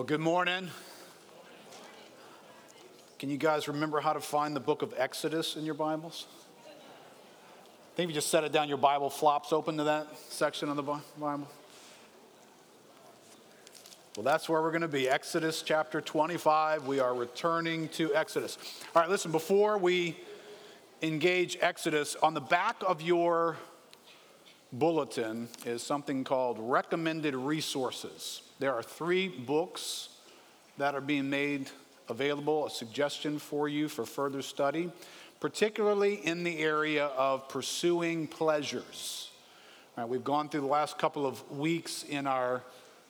Well, good morning. Can you guys remember how to find the book of Exodus in your Bibles? I think if you just set it down, your Bible flops open to that section of the Bible. Well, that's where we're going to be. Exodus chapter 25. We are returning to Exodus. All right, listen, before we engage Exodus, on the back of your bulletin is something called recommended resources. There are three books that are being made available, a suggestion for you for further study, particularly in the area of pursuing pleasures. All right, we've gone through the last couple of weeks in our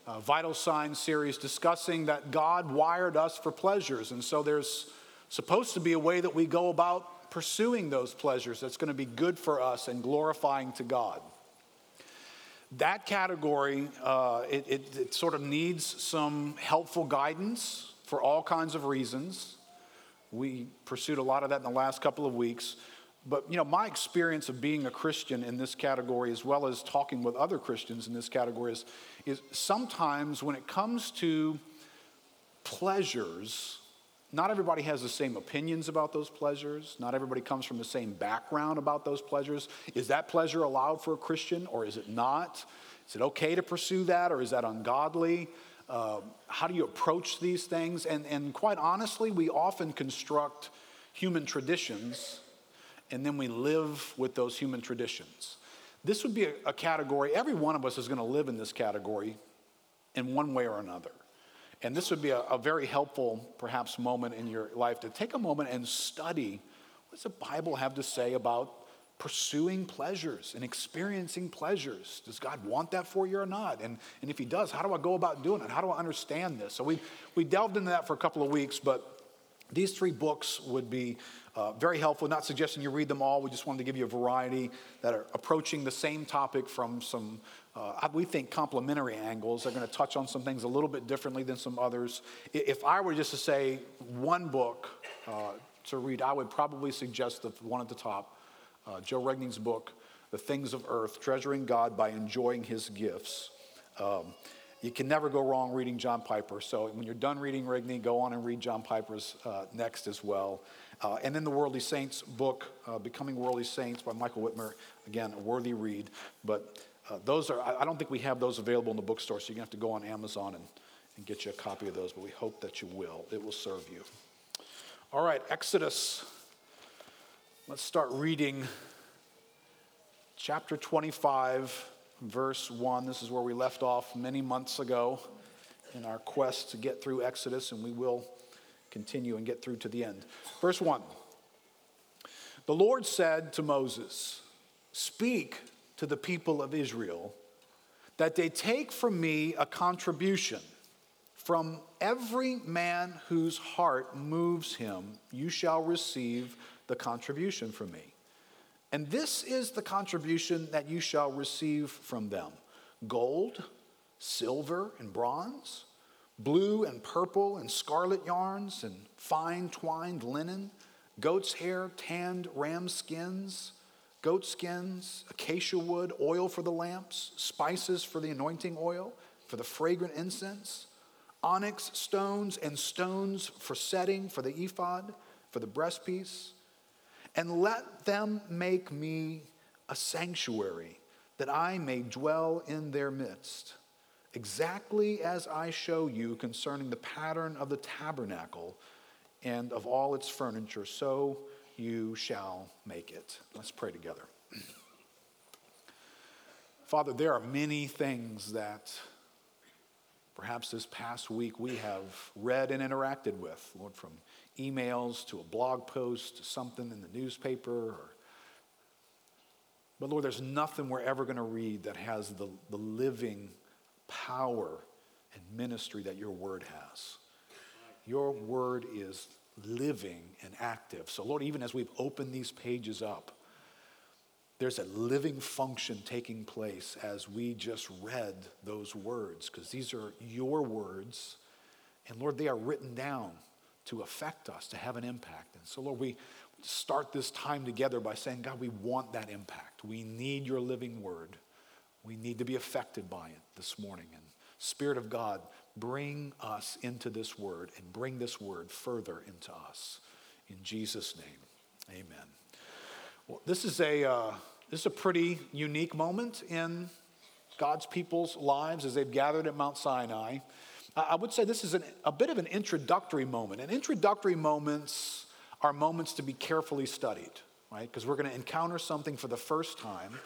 uh, Vital Signs series discussing that God wired us for pleasures. And so there's supposed to be a way that we go about pursuing those pleasures that's going to be good for us and glorifying to God. That category, uh, it, it, it sort of needs some helpful guidance for all kinds of reasons. We pursued a lot of that in the last couple of weeks. But you know, my experience of being a Christian in this category, as well as talking with other Christians in this category, is, is sometimes when it comes to pleasures, not everybody has the same opinions about those pleasures. Not everybody comes from the same background about those pleasures. Is that pleasure allowed for a Christian or is it not? Is it okay to pursue that or is that ungodly? Uh, how do you approach these things? And, and quite honestly, we often construct human traditions and then we live with those human traditions. This would be a, a category, every one of us is going to live in this category in one way or another. And this would be a, a, very helpful, perhaps, moment in your life to take a moment and study what does the Bible have to say about pursuing pleasures and experiencing pleasures. Does God want that for you or not? And, and if He does, how do I go about doing it? How do I understand this? So we, we delved into that for a couple of weeks, but these three books would be uh, very helpful. Not suggesting you read them all. We just wanted to give you a variety that are approaching the same topic from some, uh, we think, complementary angles. They're going to touch on some things a little bit differently than some others. If I were just to say one book uh, to read, I would probably suggest the one at the top, uh, Joe Rigney's book, The Things of Earth Treasuring God by Enjoying His Gifts. Um, you can never go wrong reading John Piper. So when you're done reading Rigney, go on and read John Piper's uh, next as well. Uh, and then the Worldly Saints book, uh, Becoming Worldly Saints by Michael Wittmer, Again, a worthy read. But uh, those are, I don't think we have those available in the bookstore, so you're going to have to go on Amazon and, and get you a copy of those. But we hope that you will. It will serve you. All right, Exodus. Let's start reading chapter 25 verse 1. This is where we left off many months ago in our quest to get through Exodus, and we will continue and get through to the end. Verse 1 The Lord said to Moses, Speak to the people of Israel that they take from me a contribution. From every man whose heart moves him, you shall receive the contribution from me. And this is the contribution that you shall receive from them gold, silver, and bronze, blue and purple and scarlet yarns, and fine twined linen, goat's hair, tanned ram skins, goat skins, acacia wood, oil for the lamps, spices for the anointing oil, for the fragrant incense, onyx stones and stones for setting, for the ephod, for the breastpiece. And let them make me a sanctuary that I may dwell in their midst, exactly as I show you concerning the pattern of the tabernacle and of all its furniture, so you shall make it. Let's pray together. Father, there are many things that perhaps this past week we have read and interacted with, Lord, from emails to a blog post to something in the newspaper. Or... But Lord, there's nothing we're ever going to read that has the, the living power and ministry that your word has. Your word is living and active. So, Lord, even as we've opened these pages up, there's a living function taking place as we just read those words, because these are your words. And Lord, they are written down to affect us, to have an impact. And so, Lord, we start this time together by saying, God, we want that impact. We need your living word. We need to be affected by it this morning. And Spirit of God, bring us into this word and bring this word further into us. In Jesus' name, amen. Well, this is a, uh, this is a pretty unique moment in God's people's lives as they've gathered at Mount Sinai. I would say this is an, a bit of an introductory moment. And introductory moments are moments to be carefully studied, right? Because we're going to encounter something for the first time.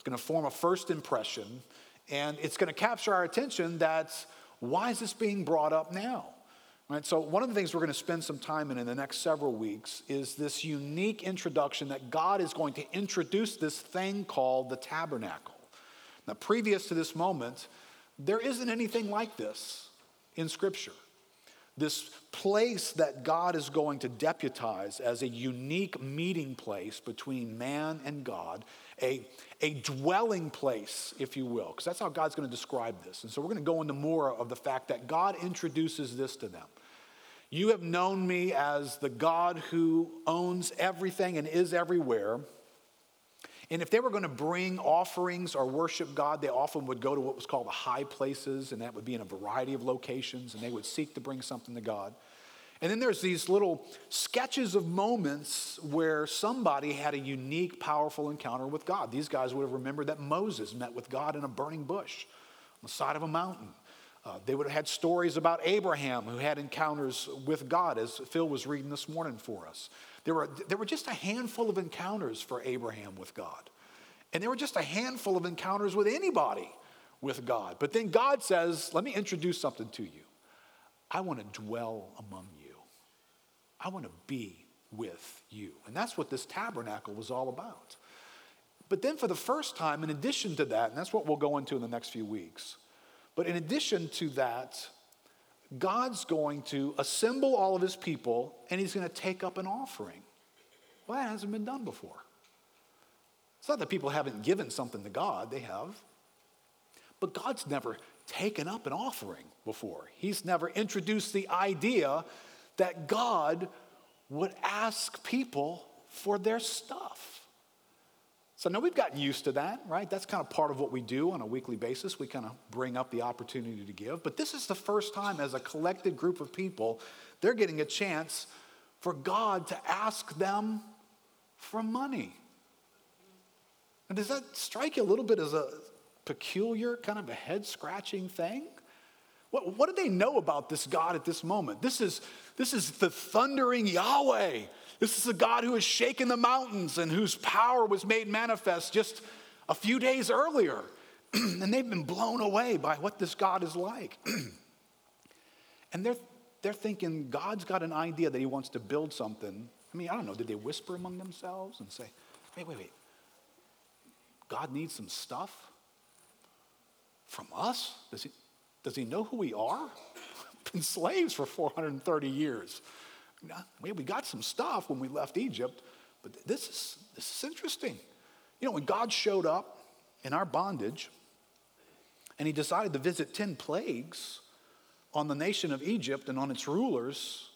It's going to form a first impression, and it's going to capture our attention that's why is this being brought up now? Right, so one of the things we're going to spend some time in in the next several weeks is this unique introduction that God is going to introduce this thing called the tabernacle. Now, previous to this moment, there isn't anything like this in Scripture. This place that God is going to deputize as a unique meeting place between man and God, a, a dwelling place, if you will, because that's how God's going to describe this. And so we're going to go into more of the fact that God introduces this to them. You have known me as the God who owns everything and is everywhere. And if they were going to bring offerings or worship God, they often would go to what was called the high places, and that would be in a variety of locations, and they would seek to bring something to God. And then there's these little sketches of moments where somebody had a unique, powerful encounter with God. These guys would have remembered that Moses met with God in a burning bush on the side of a mountain. Uh, they would have had stories about Abraham who had encounters with God, as Phil was reading this morning for us. There were, there were just a handful of encounters for Abraham with God. And there were just a handful of encounters with anybody with God. But then God says, Let me introduce something to you. I want to dwell among you, I want to be with you. And that's what this tabernacle was all about. But then, for the first time, in addition to that, and that's what we'll go into in the next few weeks, but in addition to that, God's going to assemble all of his people and he's going to take up an offering. Well, that hasn't been done before. It's not that people haven't given something to God, they have. But God's never taken up an offering before. He's never introduced the idea that God would ask people for their stuff. So now we've gotten used to that, right? That's kind of part of what we do on a weekly basis. We kind of bring up the opportunity to give. But this is the first time, as a collected group of people, they're getting a chance for God to ask them for money. And does that strike you a little bit as a peculiar, kind of a head scratching thing? What, what do they know about this God at this moment? This is, this is the thundering Yahweh this is the God who has shaken the mountains and whose power was made manifest just a few days earlier. and they've been blown away by what this God is like. and they're, they're thinking God's got an idea that he wants to build something. I mean, I don't know, did they whisper among themselves and say, wait, wait, wait, God needs some stuff from us? Does he, does he know who we are? Been slaves for 430 years we, got some stuff when we left Egypt, but this is, this is interesting. You know, when God showed up in our bondage and he decided to visit 10 plagues on the nation of Egypt and on its rulers,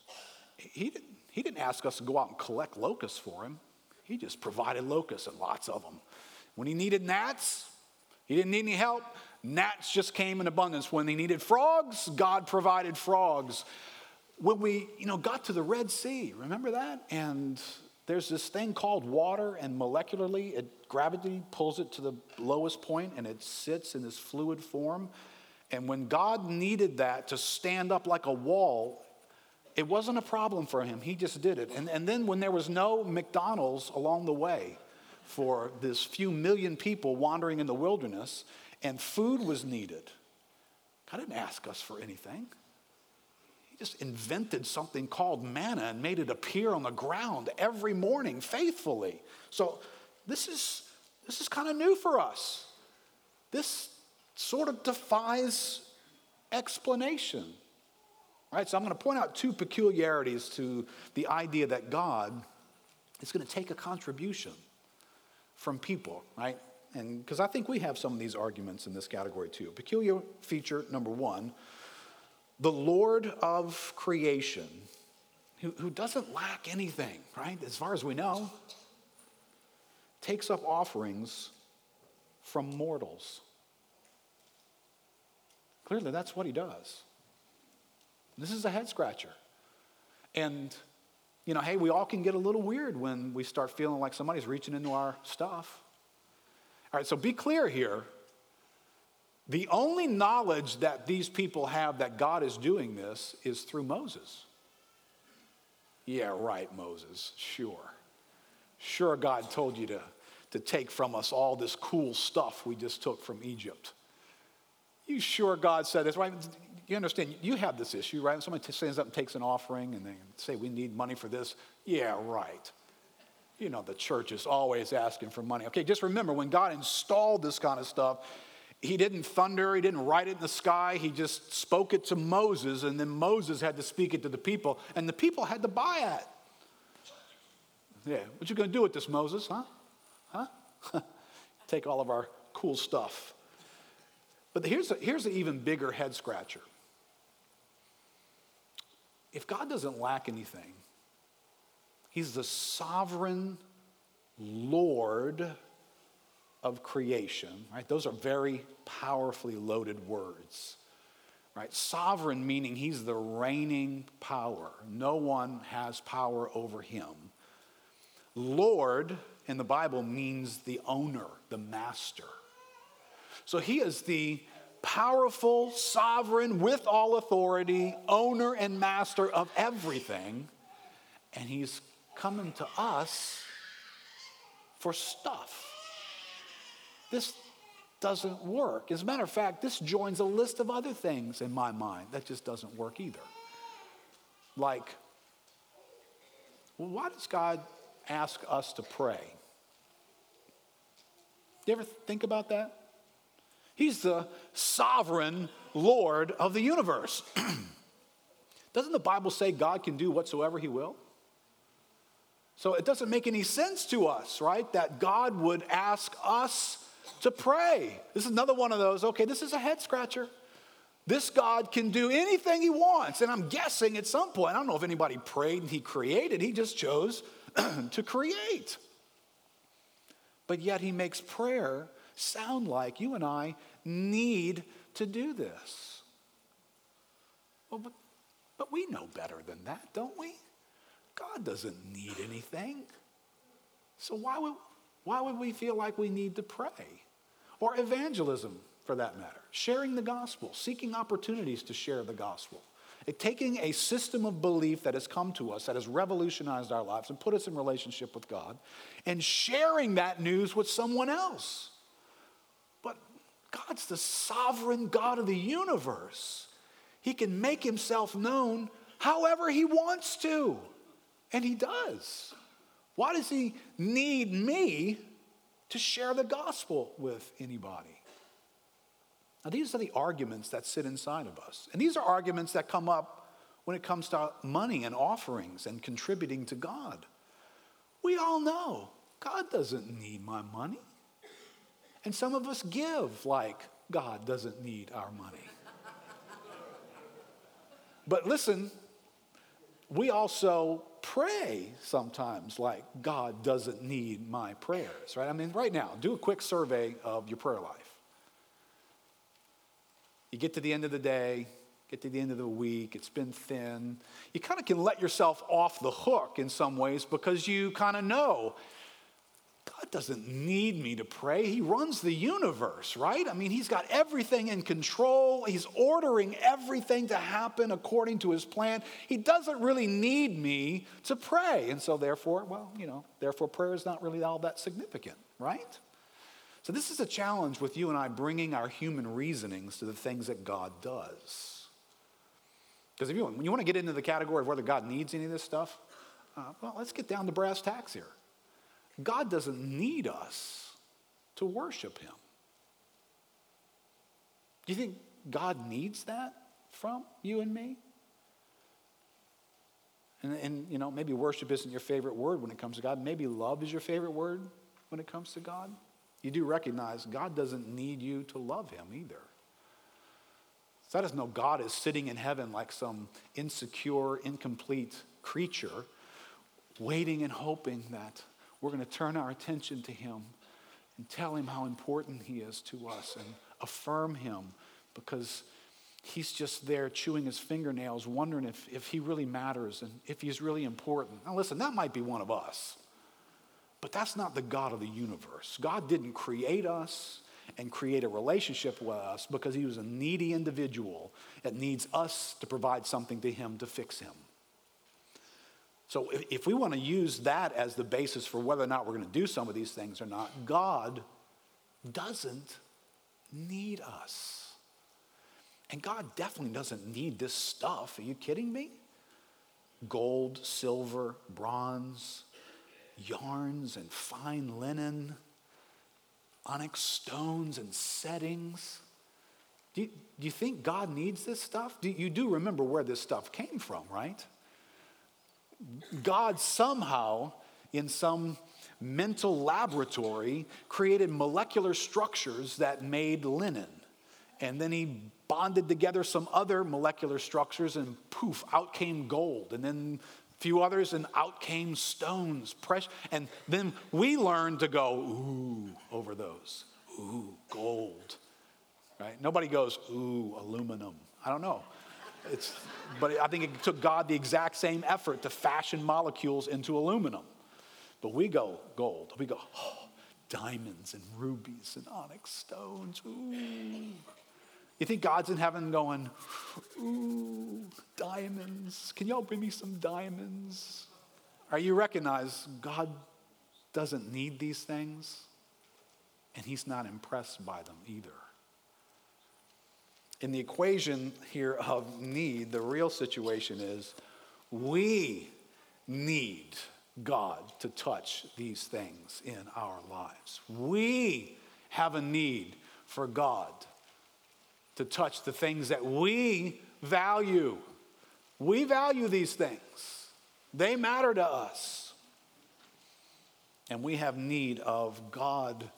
he didn't, he didn't ask us to go out and collect locusts for him. He just provided locusts and lots of them. When he needed gnats, he didn't need any help. Gnats just came in abundance. When they needed frogs, God provided frogs when we, you know, got to the Red Sea, remember that? And there's this thing called water, and molecularly, it, gravity pulls it to the lowest point, and it sits in this fluid form. And when God needed that to stand up like a wall, it wasn't a problem for him. He just did it. And, and then when there was no McDonald's along the way for this few million people wandering in the wilderness, and food was needed, God didn't ask us for anything. He just invented something called manna and made it appear on the ground every morning faithfully. So this is, this is kind of new for us. This sort of defies explanation. Right? So I'm going to point out two peculiarities to the idea that God is going to take a contribution from people, right? And because I think we have some of these arguments in this category too. Peculiar feature number one the Lord of creation, who, who doesn't lack anything, right? As far as we know, takes up offerings from mortals. Clearly, that's what he does. This is a head scratcher. And, you know, hey, we all can get a little weird when we start feeling like somebody's reaching into our stuff. All right, so be clear here. The only knowledge that these people have that God is doing this is through Moses. Yeah, right, Moses. Sure. Sure, God told you to, to take from us all this cool stuff we just took from Egypt. You sure God said this, right? You understand, you have this issue, right? Somebody stands up and takes an offering and they say, We need money for this. Yeah, right. You know, the church is always asking for money. Okay, just remember when God installed this kind of stuff, he didn't thunder, he didn't write it in the sky, he just spoke it to Moses, and then Moses had to speak it to the people, and the people had to buy it. Yeah, what you gonna do with this, Moses, huh? Huh? Take all of our cool stuff. But here's, a, here's an even bigger head scratcher. If God doesn't lack anything, He's the sovereign Lord of creation, right? Those are very powerfully loaded words, right? Sovereign meaning he's the reigning power. No one has power over him. Lord in the Bible means the owner, the master. So he is the powerful, sovereign, with all authority, owner and master of everything. And he's coming to us for stuff. This doesn't work. As a matter of fact, this joins a list of other things in my mind that just doesn't work either. Like, well, why does God ask us to pray? Do you ever think about that? He's the sovereign Lord of the universe. Doesn't the Bible say God can do whatsoever he will? So it doesn't make any sense to us, right? That God would ask us to pray. This is another one of those, okay, this is a head scratcher. This God can do anything he wants. And I'm guessing at some point, I don't know if anybody prayed and he created, he just chose to create. But yet he makes prayer sound like you and I need to do this. Well, but, but we know better than that, don't we? God doesn't need anything. So why would, why would we feel like we need to pray? Or evangelism, for that matter. Sharing the gospel, seeking opportunities to share the gospel. Taking a system of belief that has come to us, that has revolutionized our lives and put us in relationship with God, and sharing that news with someone else. But God's the sovereign God of the universe. He can make himself known however he wants to, and he does. Why does he need me to share the gospel with anybody? Now, these are the arguments that sit inside of us. And these are arguments that come up when it comes to money and offerings and contributing to God. We all know God doesn't need my money. And some of us give like God doesn't need our money. but listen, we also pray sometimes like God doesn't need my prayers, right? I mean, right now, do a quick survey of your prayer life. You get to the end of the day, get to the end of the week, it's been thin. You kind of can let yourself off the hook in some ways because you kind of know God doesn't need me to pray. He runs the universe, right? I mean, He's got everything in control. He's ordering everything to happen according to His plan. He doesn't really need me to pray. And so, therefore, well, you know, therefore, prayer is not really all that significant, right? So, this is a challenge with you and I bringing our human reasonings to the things that God does. Because if you, you want to get into the category of whether God needs any of this stuff, uh, well, let's get down to brass tacks here. God doesn't need us to worship Him. Do you think God needs that from you and me? And, and, you know, maybe worship isn't your favorite word when it comes to God. Maybe love is your favorite word when it comes to God. You do recognize God doesn't need you to love Him either. So that doesn't God is sitting in heaven like some insecure, incomplete creature, waiting and hoping that we're going to turn our attention to Him and tell Him how important He is to us and affirm Him because he's just there chewing his fingernails, wondering if, if he really matters and if he's really important. Now, listen, that might be one of us, but that's not the God of the universe. God didn't create us and create a relationship with us because he was a needy individual that needs us to provide something to him to fix him. So, if, if we want to use that as the basis for whether or not we're going to do some of these things or not, God doesn't need us. And God definitely doesn't need this stuff. Are you kidding me? Gold, silver, bronze, yarns and fine linen, onyx stones and settings. Do you, do you think God needs this stuff? Do, you do remember where this stuff came from, right? God somehow, in some mental laboratory, created molecular structures that made linen. And then he bonded together some other molecular structures, and poof, out came gold. And then a few others, and out came stones. Precious. And then we learned to go, ooh, over those. Ooh, gold. Right? Nobody goes, ooh, aluminum. I don't know. It's, but I think it took God the exact same effort to fashion molecules into aluminum. But we go gold. We go, oh, diamonds and rubies and onyx stones. Ooh. You think God's in heaven going, ooh, diamonds. Can y'all bring me some diamonds? Are you recognize God doesn't need these things? And he's not impressed by them either. In the equation here of need, the real situation is we need God to touch these things in our lives. We have a need for God to touch the things that we value. We value these things, they matter to us. And we have need of God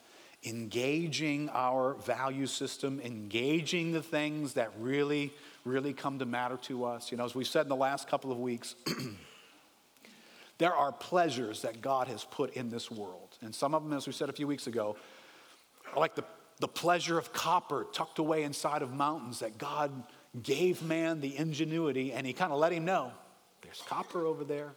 engaging our value system, engaging the things that really, really come to matter to us. You know, as we said in the last couple of weeks, there are pleasures that God has put in this world. And some of them, as we said a few weeks ago, are like the the pleasure of copper tucked away inside of mountains that God gave man the ingenuity and he kind of let him know there's copper over there.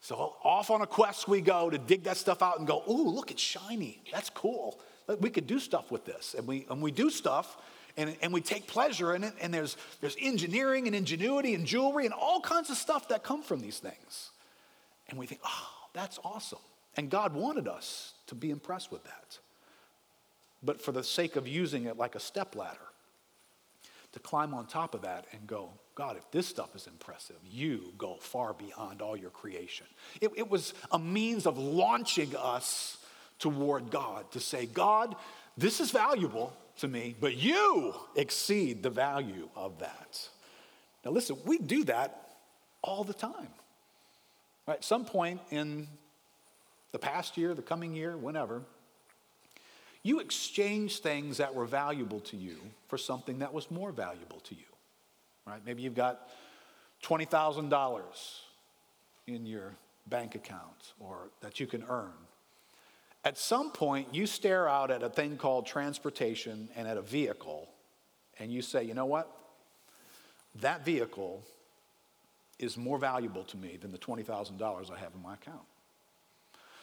So off on a quest we go to dig that stuff out and go, ooh, look, it's shiny. That's cool. We could do stuff with this. And we, and we do stuff and, and we take pleasure in it. And there's, there's engineering and ingenuity and jewelry and all kinds of stuff that come from these things. And we think, oh, that's awesome. And God wanted us to be impressed with that but for the sake of using it like a step ladder, to climb on top of that and go, God, if this stuff is impressive, you go far beyond all your creation. It, it, was a means of launching us toward God to say, God, this is valuable to me, but you exceed the value of that. Now, listen, we do that all the time. Right? At some point in the past year, the coming year, whenever, you exchange things that were valuable to you for something that was more valuable to you, right? Maybe you've got $20,000 in your bank account or that you can earn. At some point, you stare out at a thing called transportation and at a vehicle, and you say, you know what? That vehicle is more valuable to me than the $20,000 I have in my account.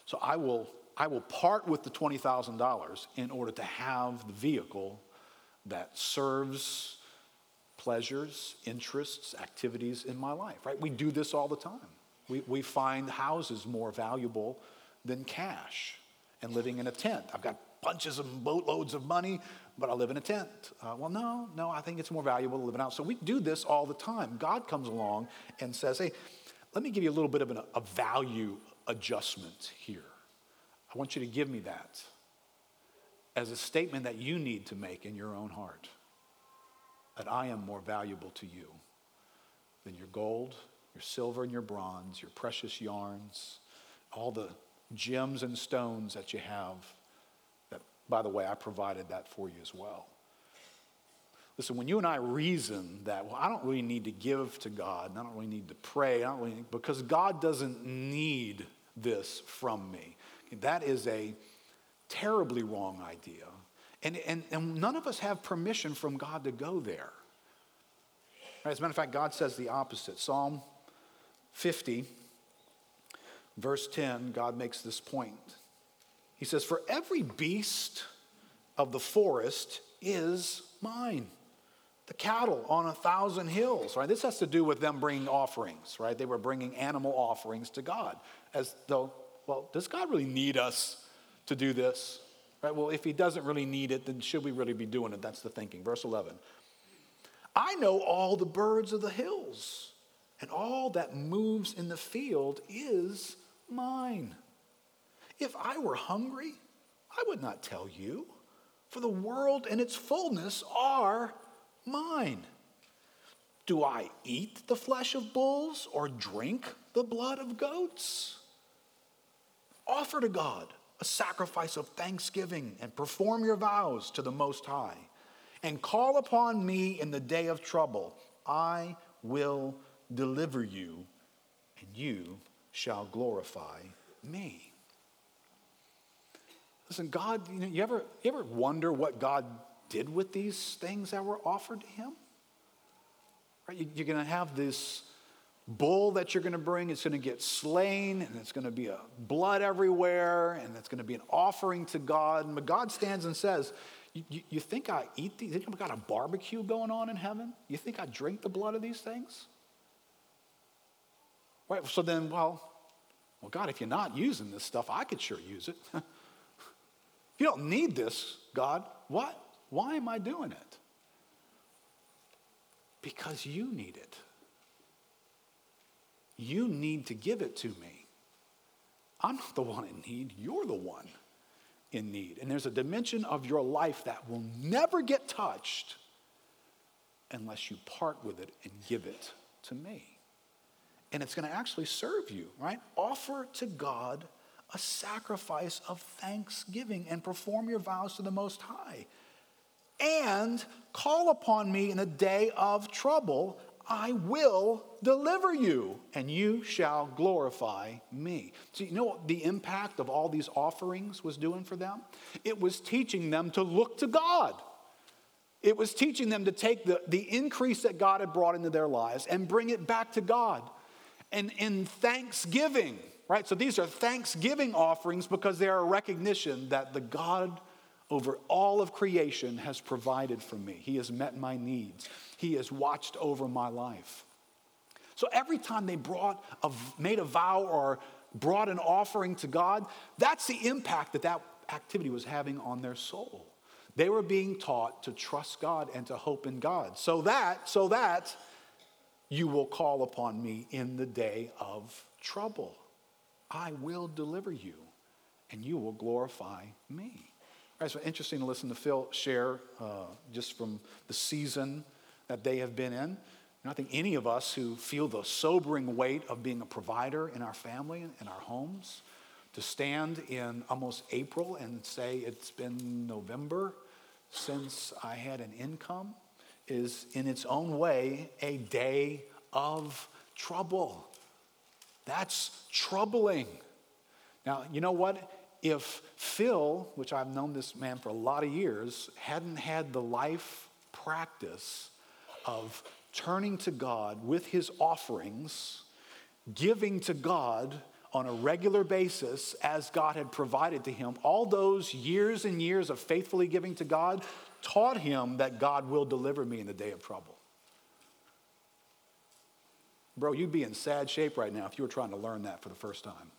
So I will I will part with the $20,000 in order to have the vehicle that serves pleasures, interests, activities in my life, right? We do this all the time. We, we find houses more valuable than cash and living in a tent. I've got bunches of boatloads of money, but I live in a tent. Uh, well, no, no, I think it's more valuable to live house. So we do this all the time. God comes along and says, hey, let me give you a little bit of an, a value adjustment here. I want you to give me that as a statement that you need to make in your own heart that I am more valuable to you than your gold, your silver, and your bronze, your precious yarns, all the gems and stones that you have. That, by the way, I provided that for you as well. Listen, when you and I reason that, well, I don't really need to give to God, I don't really need to pray, I don't really, because God doesn't need this from me. That is a terribly wrong idea. And, and, and none of us have permission from God to go there. As a matter of fact, God says the opposite. Psalm 50, verse 10, God makes this point. He says, For every beast of the forest is mine. The cattle on a thousand hills, right? This has to do with them bringing offerings, right? They were bringing animal offerings to God. As though, well, does God really need us to do this? Right? Well, if he doesn't really need it, then should we really be doing it? That's the thinking. Verse 11. I know all the birds of the hills, and all that moves in the field is mine. If I were hungry, I would not tell you, for the world and its fullness are mine. Do I eat the flesh of bulls or drink the blood of goats? Offer to God a sacrifice of thanksgiving and perform your vows to the Most High. And call upon me in the day of trouble. I will deliver you, and you shall glorify me. Listen, God, you, know, you, ever, you ever wonder what God did with these things that were offered to him? Right? You're going to have this bull that you're going to bring. It's going to get slain, and it's going to be a blood everywhere, and it's going to be an offering to God. And God stands and says, you, you, you think I eat these? You think I've got a barbecue going on in heaven? You think I drink the blood of these things? Right, so then, well, well, God, if you're not using this stuff, I could sure use it. if you don't need this, God, what? Why am I doing it? Because you need it. You need to give it to me. I'm not the one in need, you're the one in need. And there's a dimension of your life that will never get touched unless you part with it and give it to me. And it's going to actually serve you, right? Offer to God a sacrifice of thanksgiving and perform your vows to the Most High. And call upon me in a day of trouble. I will deliver you, and you shall glorify me. So, you know what the impact of all these offerings was doing for them? It was teaching them to look to God. It was teaching them to take the, the increase that God had brought into their lives and bring it back to God. And in thanksgiving, right? So these are thanksgiving offerings because they are a recognition that the God over all of creation has provided for me. He has met my needs. He has watched over my life. So every time they brought a, made a vow or brought an offering to God, that's the impact that that activity was having on their soul. They were being taught to trust God and to hope in God. So that, so that you will call upon me in the day of trouble. I will deliver you and you will glorify me. All right, so interesting to listen to Phil share uh, just from the season that they have been in. I think any of us who feel the sobering weight of being a provider in our family, and in our homes, to stand in almost April and say it's been November since I had an income is in its own way a day of trouble. That's troubling. Now, you know what? If Phil, which I've known this man for a lot of years, hadn't had the life practice of turning to God with his offerings, giving to God on a regular basis as God had provided to him, all those years and years of faithfully giving to God taught him that God will deliver me in the day of trouble. Bro, you'd be in sad shape right now if you were trying to learn that for the first time.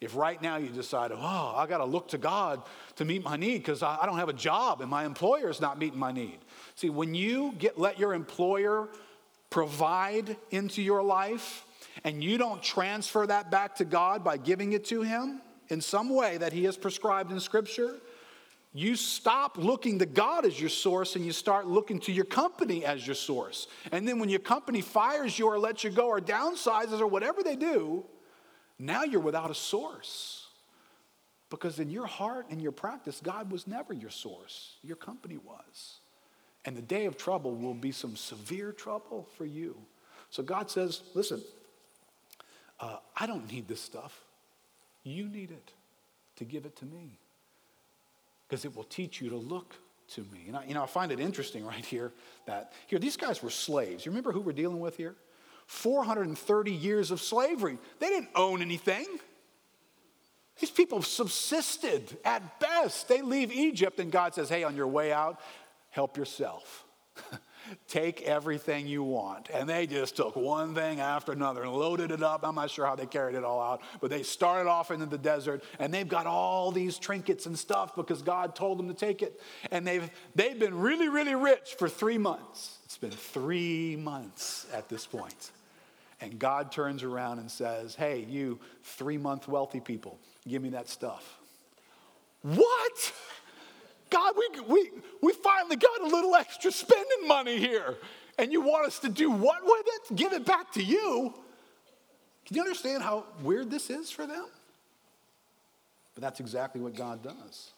If right now you decide, oh, I got to look to God to meet my need because I, I don't have a job and my employer is not meeting my need. See, when you get, let your employer provide into your life and you don't transfer that back to God by giving it to Him in some way that He has prescribed in Scripture, you stop looking to God as your source and you start looking to your company as your source. And then when your company fires you or lets you go or downsizes or whatever they do, now you're without a source. Because in your heart and your practice, God was never your source, your company was. And the day of trouble will be some severe trouble for you. So God says, listen, uh, I don't need this stuff. You need it to give it to me. Because it will teach you to look to me. And I, you know, I find it interesting right here that here, these guys were slaves. You remember who we're dealing with here? 430 years of slavery. They didn't own anything. These people subsisted at best. They leave Egypt, and God says, Hey, on your way out, help yourself. Take everything you want. And they just took one thing after another and loaded it up. I'm not sure how they carried it all out, but they started off into the desert and they've got all these trinkets and stuff because God told them to take it. And they've, they've been really, really rich for three months. It's been three months at this point. And God turns around and says, Hey, you three month wealthy people, give me that stuff. What? God, we, we, we finally got a little extra spending money here. And you want us to do what with it? Give it back to you. Can you understand how weird this is for them? But that's exactly what God does.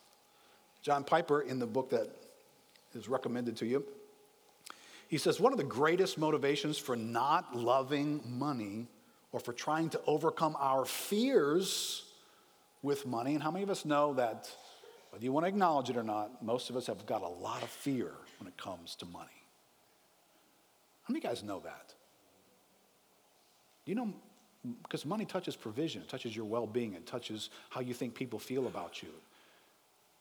John Piper, in the book that is recommended to you, he says one of the greatest motivations for not loving money or for trying to overcome our fears with money, and how many of us know that whether you want to acknowledge it or not, most of us have got a lot of fear when it comes to money. How many of you guys know that? You know? Because money touches provision, it touches your well being, it touches how you think people feel about you,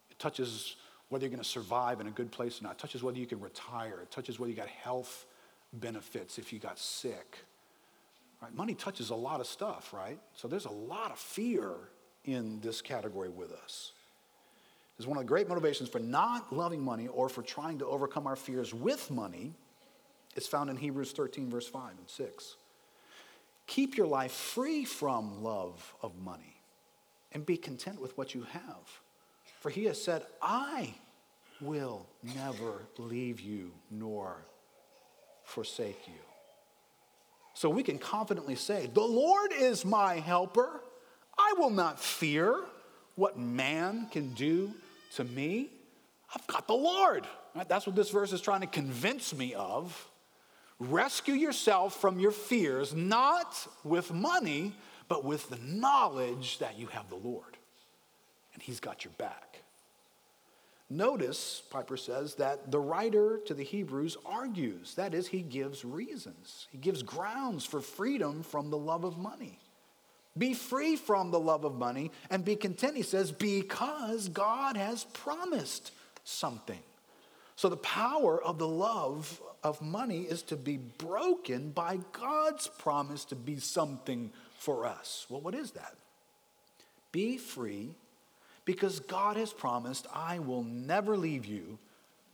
it touches whether you're going to survive in a good place or not, it touches whether you can retire, it touches whether you got health benefits if you got sick. Right? Money touches a lot of stuff, right? So there's a lot of fear in this category with us is one of the great motivations for not loving money or for trying to overcome our fears with money is found in Hebrews 13, verse 5 and 6. Keep your life free from love of money and be content with what you have. For he has said, I will never leave you nor forsake you. So we can confidently say, The Lord is my helper. I will not fear what man can do to me, I've got the Lord. Right? That's what this verse is trying to convince me of. Rescue yourself from your fears, not with money, but with the knowledge that you have the Lord and He's got your back. Notice, Piper says, that the writer to the Hebrews argues. That is, he gives reasons, he gives grounds for freedom from the love of money. Be free from the love of money and be content, he says, because God has promised something. So the power of the love of money is to be broken by God's promise to be something for us. Well, what is that? Be free because God has promised, I will never leave you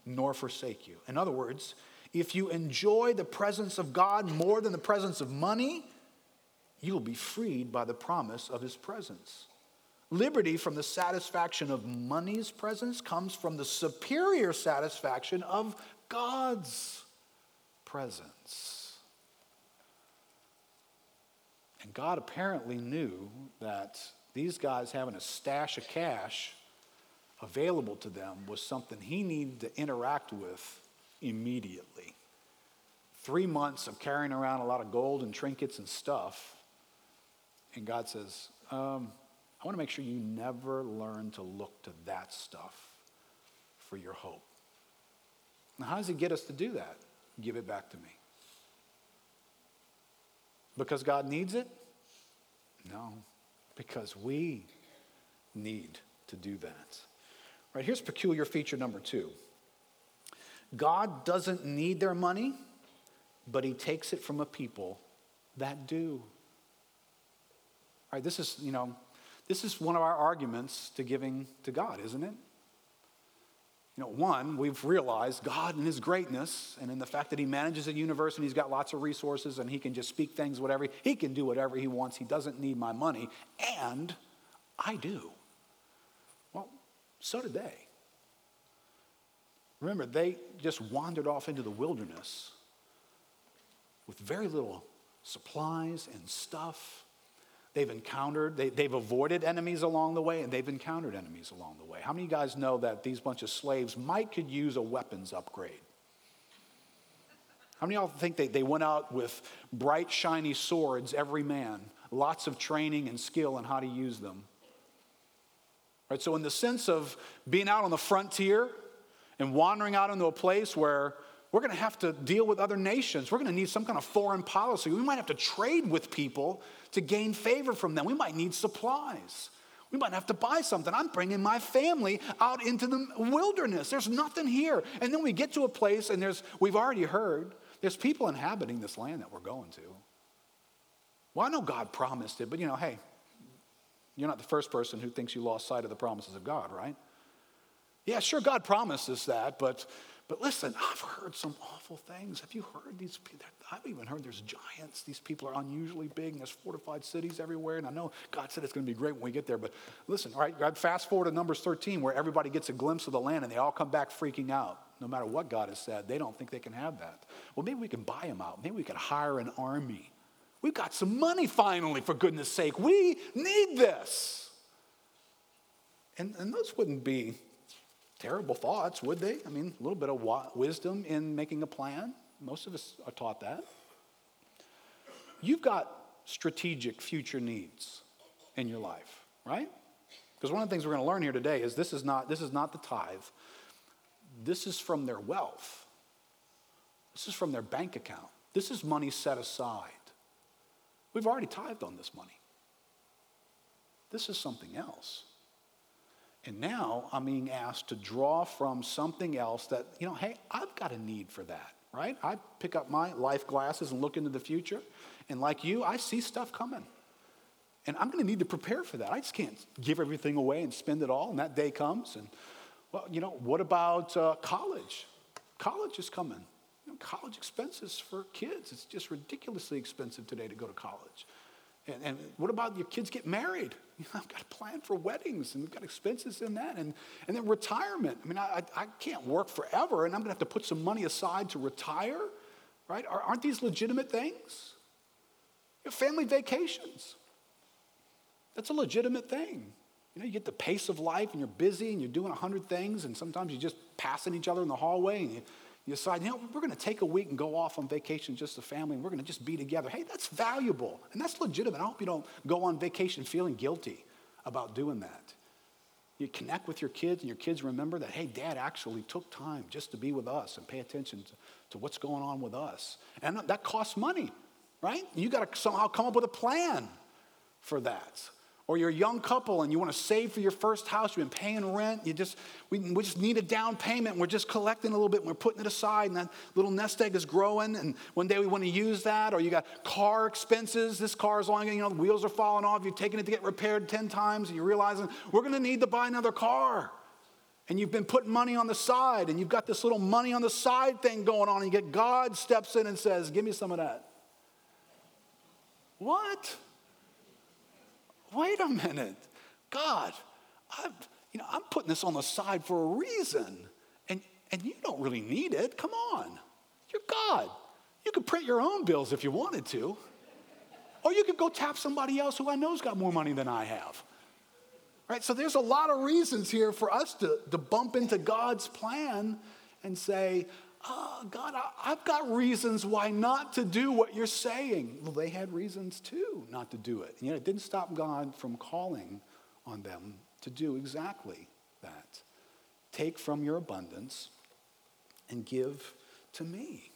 nor forsake you. In other words, if you enjoy the presence of God more than the presence of money, you will be freed by the promise of his presence. Liberty from the satisfaction of money's presence comes from the superior satisfaction of God's presence. And God apparently knew that these guys having a stash of cash available to them was something he needed to interact with immediately. Three months of carrying around a lot of gold and trinkets and stuff and God says, um, I want to make sure you never learn to look to that stuff for your hope. Now, how does He get us to do that? Give it back to me. Because God needs it? No, because we need to do that. Right, here's peculiar feature number two God doesn't need their money, but He takes it from a people that do. All right, this is, you know, this is one of our arguments to giving to God, isn't it? You know, one, we've realized God in his greatness and in the fact that he manages a universe and he's got lots of resources and he can just speak things, whatever. He can do whatever he wants. He doesn't need my money. And I do. Well, so did they. Remember, they just wandered off into the wilderness with very little supplies and stuff They've encountered, they, they've avoided enemies along the way, and they've encountered enemies along the way. How many of you guys know that these bunch of slaves might could use a weapons upgrade? How many of y'all think they, they went out with bright, shiny swords, every man, lots of training and skill on how to use them? Right, so, in the sense of being out on the frontier and wandering out into a place where we're going to have to deal with other nations. We're going to need some kind of foreign policy. We might have to trade with people to gain favor from them. We might need supplies. We might have to buy something. I'm bringing my family out into the wilderness. There's nothing here. And then we get to a place, and there's, we've already heard, there's people inhabiting this land that we're going to. Well, I know God promised it, but you know, hey, you're not the first person who thinks you lost sight of the promises of God, right? Yeah, sure, God promises that, but but listen, I've heard some awful things. Have you heard these? People I've even heard there's giants. These people are unusually big, and there's fortified cities everywhere. And I know God said it's going to be great when we get there. But listen, all right, God, fast forward to Numbers 13, where everybody gets a glimpse of the land, and they all come back freaking out. No matter what God has said, they don't think they can have that. Well, maybe we can buy them out. Maybe we could hire an army. We've got some money finally, for goodness sake. We need this. And, and those wouldn't be terrible thoughts, would they? I mean, a little bit of wisdom in making a plan. Most of us are taught that. You've got strategic future needs in your life, right? Because one of the things we're going to learn here today is this is not, this is not the tithe. This is from their wealth. This is from their bank account. This is money set aside. We've already tithed on this money. This is something else. And now I'm being asked to draw from something else that, you know, hey, I've got a need for that, right? I pick up my life glasses and look into the future. And like you, I see stuff coming. And I'm going to need to prepare for that. I just can't give everything away and spend it all. And that day comes. And, well, you know, what about uh, college? College is coming. You know, college expenses for kids, it's just ridiculously expensive today to go to college. And, and what about your kids get married? You know, I've got to plan for weddings and we've got expenses in that. And, and then retirement. I mean, I, I can't work forever and I'm going to have to put some money aside to retire, right? Aren't these legitimate things? You know, family vacations. That's a legitimate thing. You know, you get the pace of life and you're busy and you're doing a hundred things and sometimes you're just passing each other in the hallway and you you decide, you know, we're going to take a week and go off on vacation just the family and we're going to just be together. Hey, that's valuable and that's legitimate. I hope you don't go on vacation feeling guilty about doing that. You connect with your kids and your kids remember that, hey, dad actually took time just to be with us and pay attention to, to what's going on with us. And that costs money, right? You got to somehow come up with a plan for that or you're a young couple and you want to save for your first house, you've been paying rent, you just, we, we just need a down payment, and we're just collecting a little bit, and we're putting it aside, and that little nest egg is growing, and one day we want to use that, or you got car expenses, this car is long, you know, the wheels are falling off, you've taken it to get repaired 10 times, and you're realizing we're going to need to buy another car. And you've been putting money on the side, and you've got this little money on the side thing going on, and you get God steps in and says, Give me some of that. What? Wait a minute, God, I'm, you know, I'm putting this on the side for a reason. And, and you don't really need it. Come on. You're God. You could print your own bills if you wanted to. Or you could go tap somebody else who I know's got more money than I have. Right? So there's a lot of reasons here for us to, to bump into God's plan and say, oh, God, I, have got reasons why not to do what you're saying. Well, they had reasons too not to do it. And yet it didn't stop God from calling on them to do exactly that. Take from your abundance and give to me.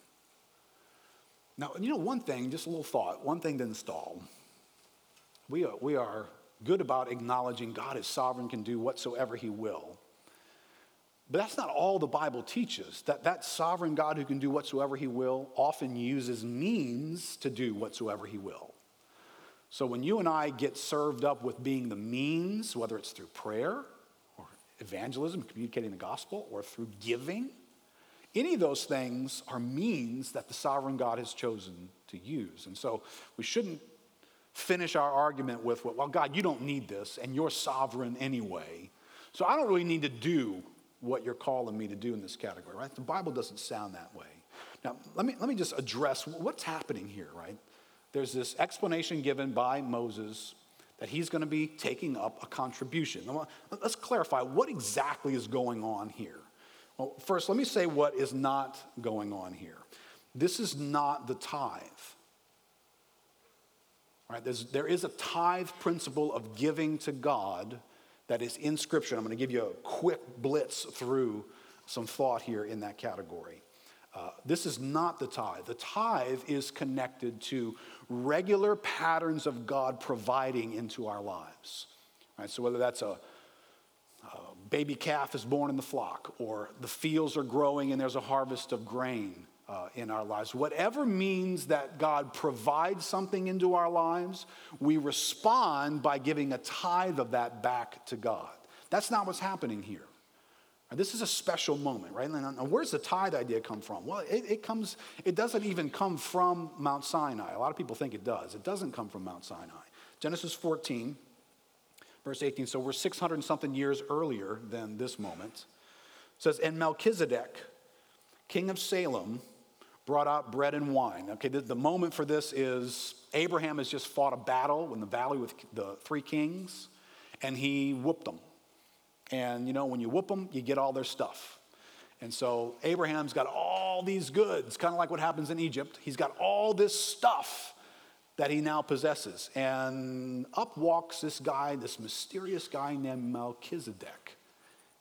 Now, you know, one thing, just a little thought, one thing to install. We are, we are good about acknowledging God is sovereign, can do whatsoever he will. But that's not all the Bible teaches. That that sovereign God who can do whatsoever he will often uses means to do whatsoever he will. So when you and I get served up with being the means, whether it's through prayer or evangelism, communicating the gospel, or through giving, any of those things are means that the sovereign God has chosen to use. And so we shouldn't finish our argument with, well, God, you don't need this, and you're sovereign anyway. So I don't really need to do what you're calling me to do in this category, right? The Bible doesn't sound that way. Now, let me, let me just address what's happening here, right? There's this explanation given by Moses that he's going to be taking up a contribution. Let's clarify what exactly is going on here. Well, first, let me say what is not going on here. This is not the tithe. Right? There is a tithe principle of giving to God that is in Scripture. I'm going to give you a quick blitz through some thought here in that category. Uh, this is not the tithe. The tithe is connected to regular patterns of God providing into our lives. Right? So whether that's a, a baby calf is born in the flock, or the fields are growing and there's a harvest of grain, uh, in our lives. Whatever means that God provides something into our lives, we respond by giving a tithe of that back to God. That's not what's happening here. This is a special moment, right? And where's the tithe idea come from? Well, it, it, comes, it doesn't even come from Mount Sinai. A lot of people think it does. It doesn't come from Mount Sinai. Genesis 14, verse 18. So we're 600 and something years earlier than this moment. It says, And Melchizedek, king of Salem, brought out bread and wine. Okay, the, the, moment for this is Abraham has just fought a battle in the valley with the three kings, and he whooped them. And you know, when you whoop them, you get all their stuff. And so Abraham's got all these goods, kind of like what happens in Egypt. He's got all this stuff that he now possesses. And up walks this guy, this mysterious guy named Melchizedek.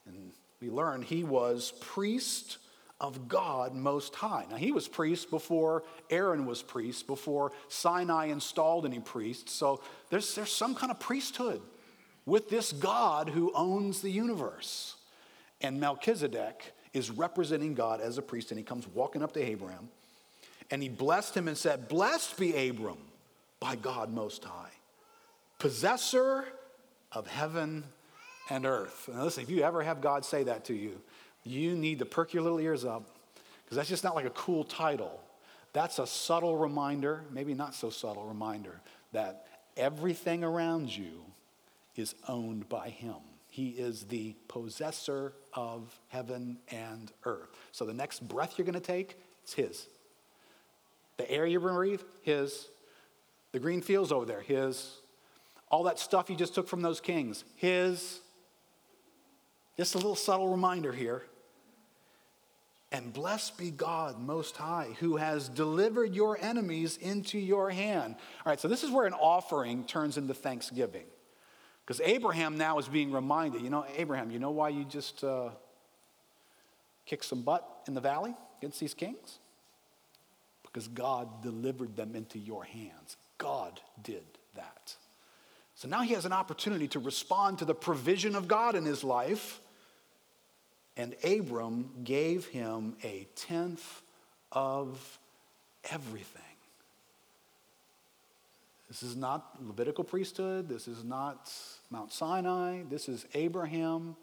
And we learn he was priest of God Most High. Now, he was priest before Aaron was priest, before Sinai installed any priests. So there's, there's some kind of priesthood with this God who owns the universe. And Melchizedek is representing God as a priest, and he comes walking up to Abraham, and he blessed him and said, Blessed be Abram by God Most High, possessor of heaven and earth. Now, listen, if you ever have God say that to you, you need to perk your little ears up because that's just not like a cool title. That's a subtle reminder, maybe not so subtle reminder, that everything around you is owned by Him. He is the possessor of heaven and earth. So the next breath you're going to take, it's His. The air you're going to breathe, His. The green fields over there, His. All that stuff you just took from those kings, His. Just a little subtle reminder here. And blessed be God Most High, who has delivered your enemies into your hand. All right, so this is where an offering turns into thanksgiving. Because Abraham now is being reminded, you know, Abraham, you know why you just uh, kicked some butt in the valley against these kings? Because God delivered them into your hands. God did that. So now he has an opportunity to respond to the provision of God in his life and Abram gave him a tenth of everything. This is not Levitical priesthood. This is not Mount Sinai. This is Abraham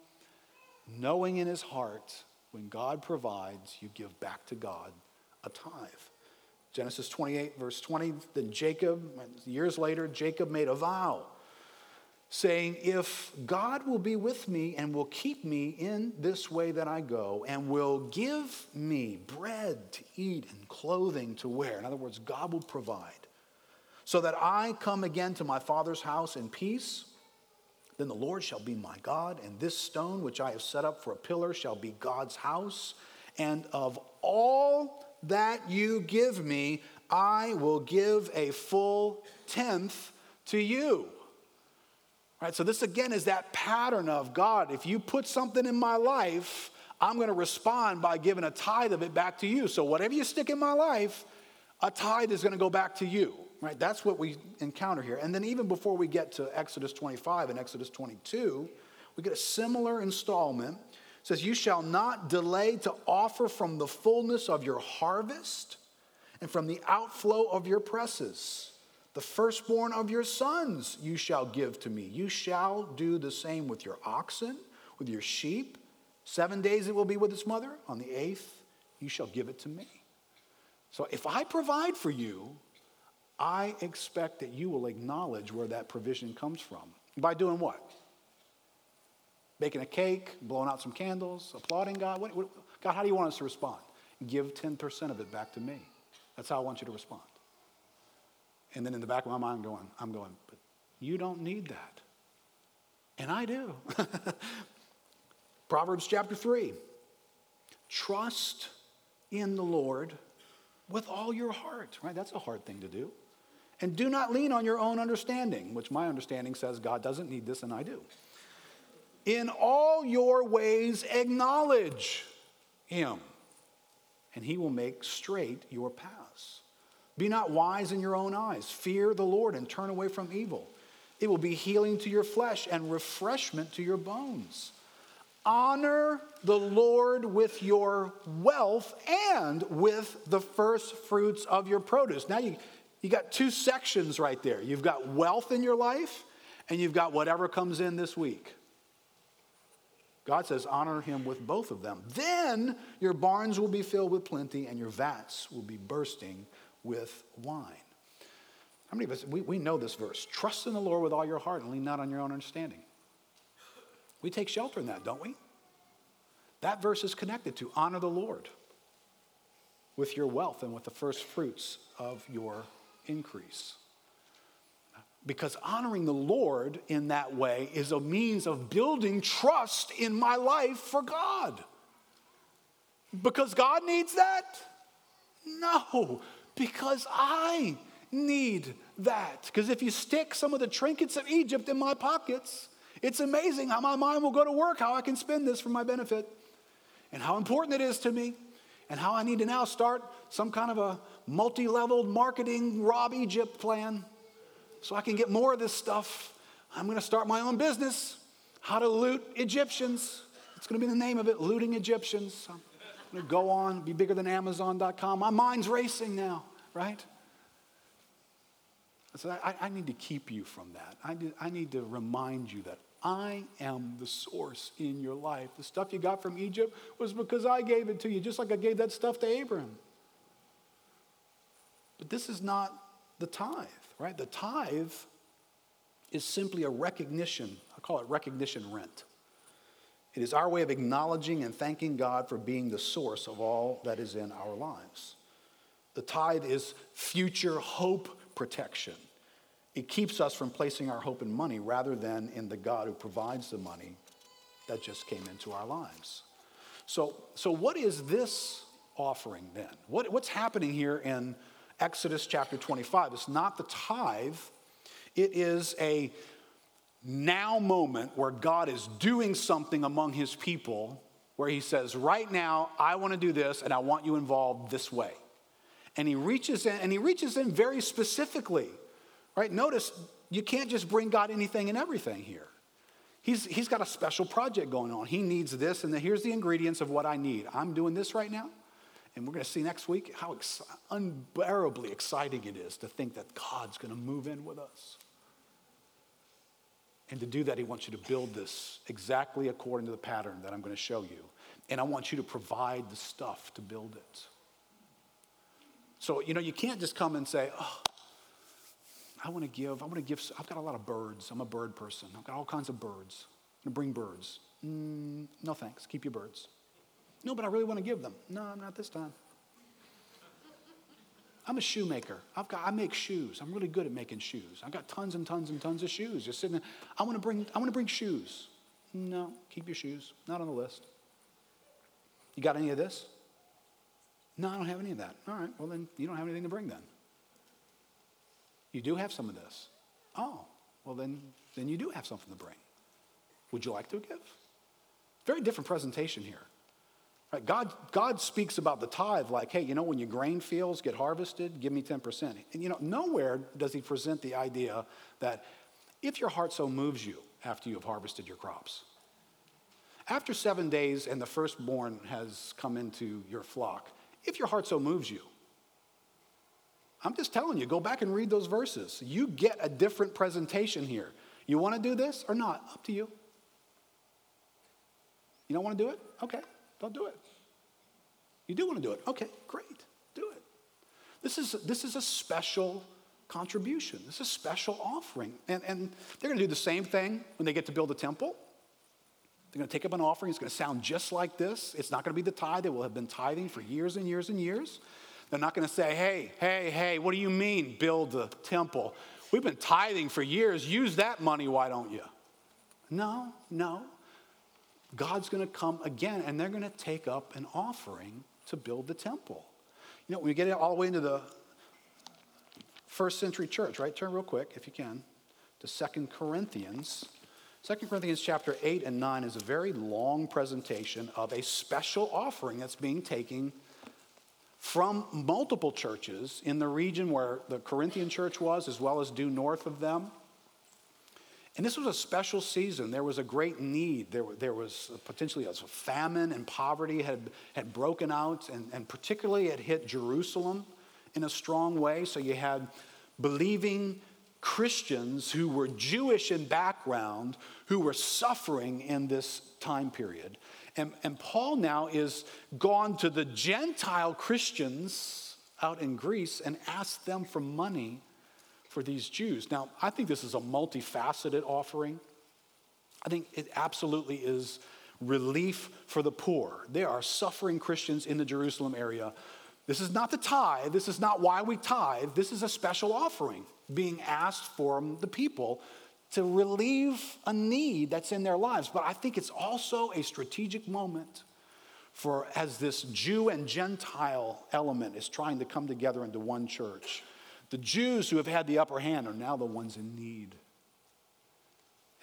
knowing in his heart when God provides, you give back to God a tithe. Genesis 28, verse 20. Then Jacob, years later, Jacob made a vow saying, If God will be with me and will keep me in this way that I go, and will give me bread to eat and clothing to wear, in other words, God will provide, so that I come again to my Father's house in peace, then the Lord shall be my God, and this stone which I have set up for a pillar shall be God's house. And of all that you give me, I will give a full tenth to you. Right, so this again is that pattern of God, if you put something in my life, I'm going to respond by giving a tithe of it back to you. So whatever you stick in my life, a tithe is going to go back to you. Right? That's what we encounter here. And then even before we get to Exodus 25 and Exodus 22, we get a similar installment. It says, "You shall not delay to offer from the fullness of your harvest and from the outflow of your presses." The firstborn of your sons you shall give to me. You shall do the same with your oxen, with your sheep. Seven days it will be with its mother. On the eighth, you shall give it to me. So if I provide for you, I expect that you will acknowledge where that provision comes from. By doing what? Baking a cake, blowing out some candles, applauding God? What, what, God, how do you want us to respond? Give 10% of it back to me. That's how I want you to respond. And then in the back of my mind, going, I'm going, but you don't need that. And I do. Proverbs chapter 3 Trust in the Lord with all your heart, right? That's a hard thing to do. And do not lean on your own understanding, which my understanding says God doesn't need this and I do. In all your ways, acknowledge him, and he will make straight your paths. Be not wise in your own eyes. Fear the Lord and turn away from evil. It will be healing to your flesh and refreshment to your bones. Honor the Lord with your wealth and with the first fruits of your produce. Now you, you got two sections right there. You've got wealth in your life, and you've got whatever comes in this week. God says, honor him with both of them. Then your barns will be filled with plenty, and your vats will be bursting with wine. How many of us, we, we know this verse trust in the Lord with all your heart and lean not on your own understanding. We take shelter in that, don't we? That verse is connected to honor the Lord with your wealth and with the first fruits of your increase. Because honoring the Lord in that way is a means of building trust in my life for God. Because God needs that? No because I need that. Because if you stick some of the trinkets of Egypt in my pockets, it's amazing how my mind will go to work, how I can spend this for my benefit, and how important it is to me, and how I need to now start some kind of a multi leveled marketing Rob Egypt plan so I can get more of this stuff. I'm going to start my own business, how to loot Egyptians. It's going to be the name of it, Looting Egyptians. I'm going to go on, be bigger than Amazon.com. My mind's racing now right? So I, I need to keep you from that. I need, I need to remind you that I am the source in your life. The stuff you got from Egypt was because I gave it to you, just like I gave that stuff to Abraham. But this is not the tithe, right? The tithe is simply a recognition. I call it recognition rent. It is our way of acknowledging and thanking God for being the source of all that is in our lives. The tithe is future hope protection. It keeps us from placing our hope in money rather than in the God who provides the money that just came into our lives. So, so what is this offering then? What, what's happening here in Exodus chapter 25? It's not the tithe, it is a now moment where God is doing something among his people where he says, Right now, I want to do this and I want you involved this way and he reaches in and he reaches in very specifically right? Notice you can't just bring god anything and everything here. He's, he's got a special project going on. He needs this and the, here's the ingredients of what i need. I'm doing this right now and we're going to see next week how ex- unbearably exciting it is to think that god's going to move in with us. And to do that he wants you to build this exactly according to the pattern that i'm going to show you. And i want you to provide the stuff to build it so, you know, you can't just come and say, oh, I want to give, I want to give, I've got a lot of birds. I'm a bird person. I've got all kinds of birds. I'm going to bring birds. Mm, no thanks, keep your birds. No, but I really want to give them. No, I'm not this time. I'm a shoemaker. I've got, I make shoes. I'm really good at making shoes. I've got tons and tons and tons of shoes just sitting there. I want to bring, I want to bring shoes. No, keep your shoes. Not on the list. You got any of this? No, I don't have any of that. All right, well, then you don't have anything to bring then. You do have some of this. Oh, well, then, then you do have something to bring. Would you like to give? Very different presentation here. Right? God, God speaks about the tithe like, hey, you know, when your grain fields get harvested, give me 10%. And you know, nowhere does he present the idea that if your heart so moves you after you have harvested your crops, after seven days and the firstborn has come into your flock, if your heart so moves you. I'm just telling you, go back and read those verses. You get a different presentation here. You want to do this or not? Up to you. You don't want to do it? Okay, don't do it. You do want to do it? Okay, great, do it. This is, this is a special contribution. This is a special offering. And, and they're going to do the same thing when they get to build a temple. They're going to take up an offering. It's going to sound just like this. It's not going to be the tithe. They will have been tithing for years and years and years. They're not going to say, hey, hey, hey, what do you mean build the temple? We've been tithing for years. Use that money, why don't you? No, no. God's going to come again and they're going to take up an offering to build the temple. You know, when you get all the way into the first century church, right? Turn real quick, if you can, to Second Corinthians 2 Corinthians chapter 8 and 9 is a very long presentation of a special offering that's being taken from multiple churches in the region where the Corinthian church was, as well as due north of them. And this was a special season. There was a great need. There, there was potentially a famine and poverty had, had broken out, and, and particularly it hit Jerusalem in a strong way. So you had believing Christians who were Jewish in background who were suffering in this time period. And, and Paul now is gone to the Gentile Christians out in Greece and asked them for money for these Jews. Now, I think this is a multifaceted offering. I think it absolutely is relief for the poor. There are suffering Christians in the Jerusalem area. This is not the tithe. This is not why we tithe. This is a special offering being asked from the people to relieve a need that's in their lives. But I think it's also a strategic moment for as this Jew and Gentile element is trying to come together into one church. The Jews who have had the upper hand are now the ones in need.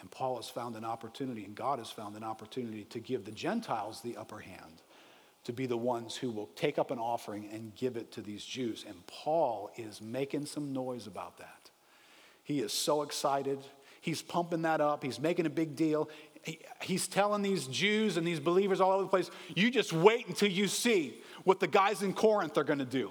And Paul has found an opportunity, and God has found an opportunity to give the Gentiles the upper hand, to be the ones who will take up an offering and give it to these Jews. And Paul is making some noise about that. He is so excited. He's pumping that up. He's making a big deal. He, he's telling these Jews and these believers all over the place, you just wait until you see what the guys in Corinth are going to do.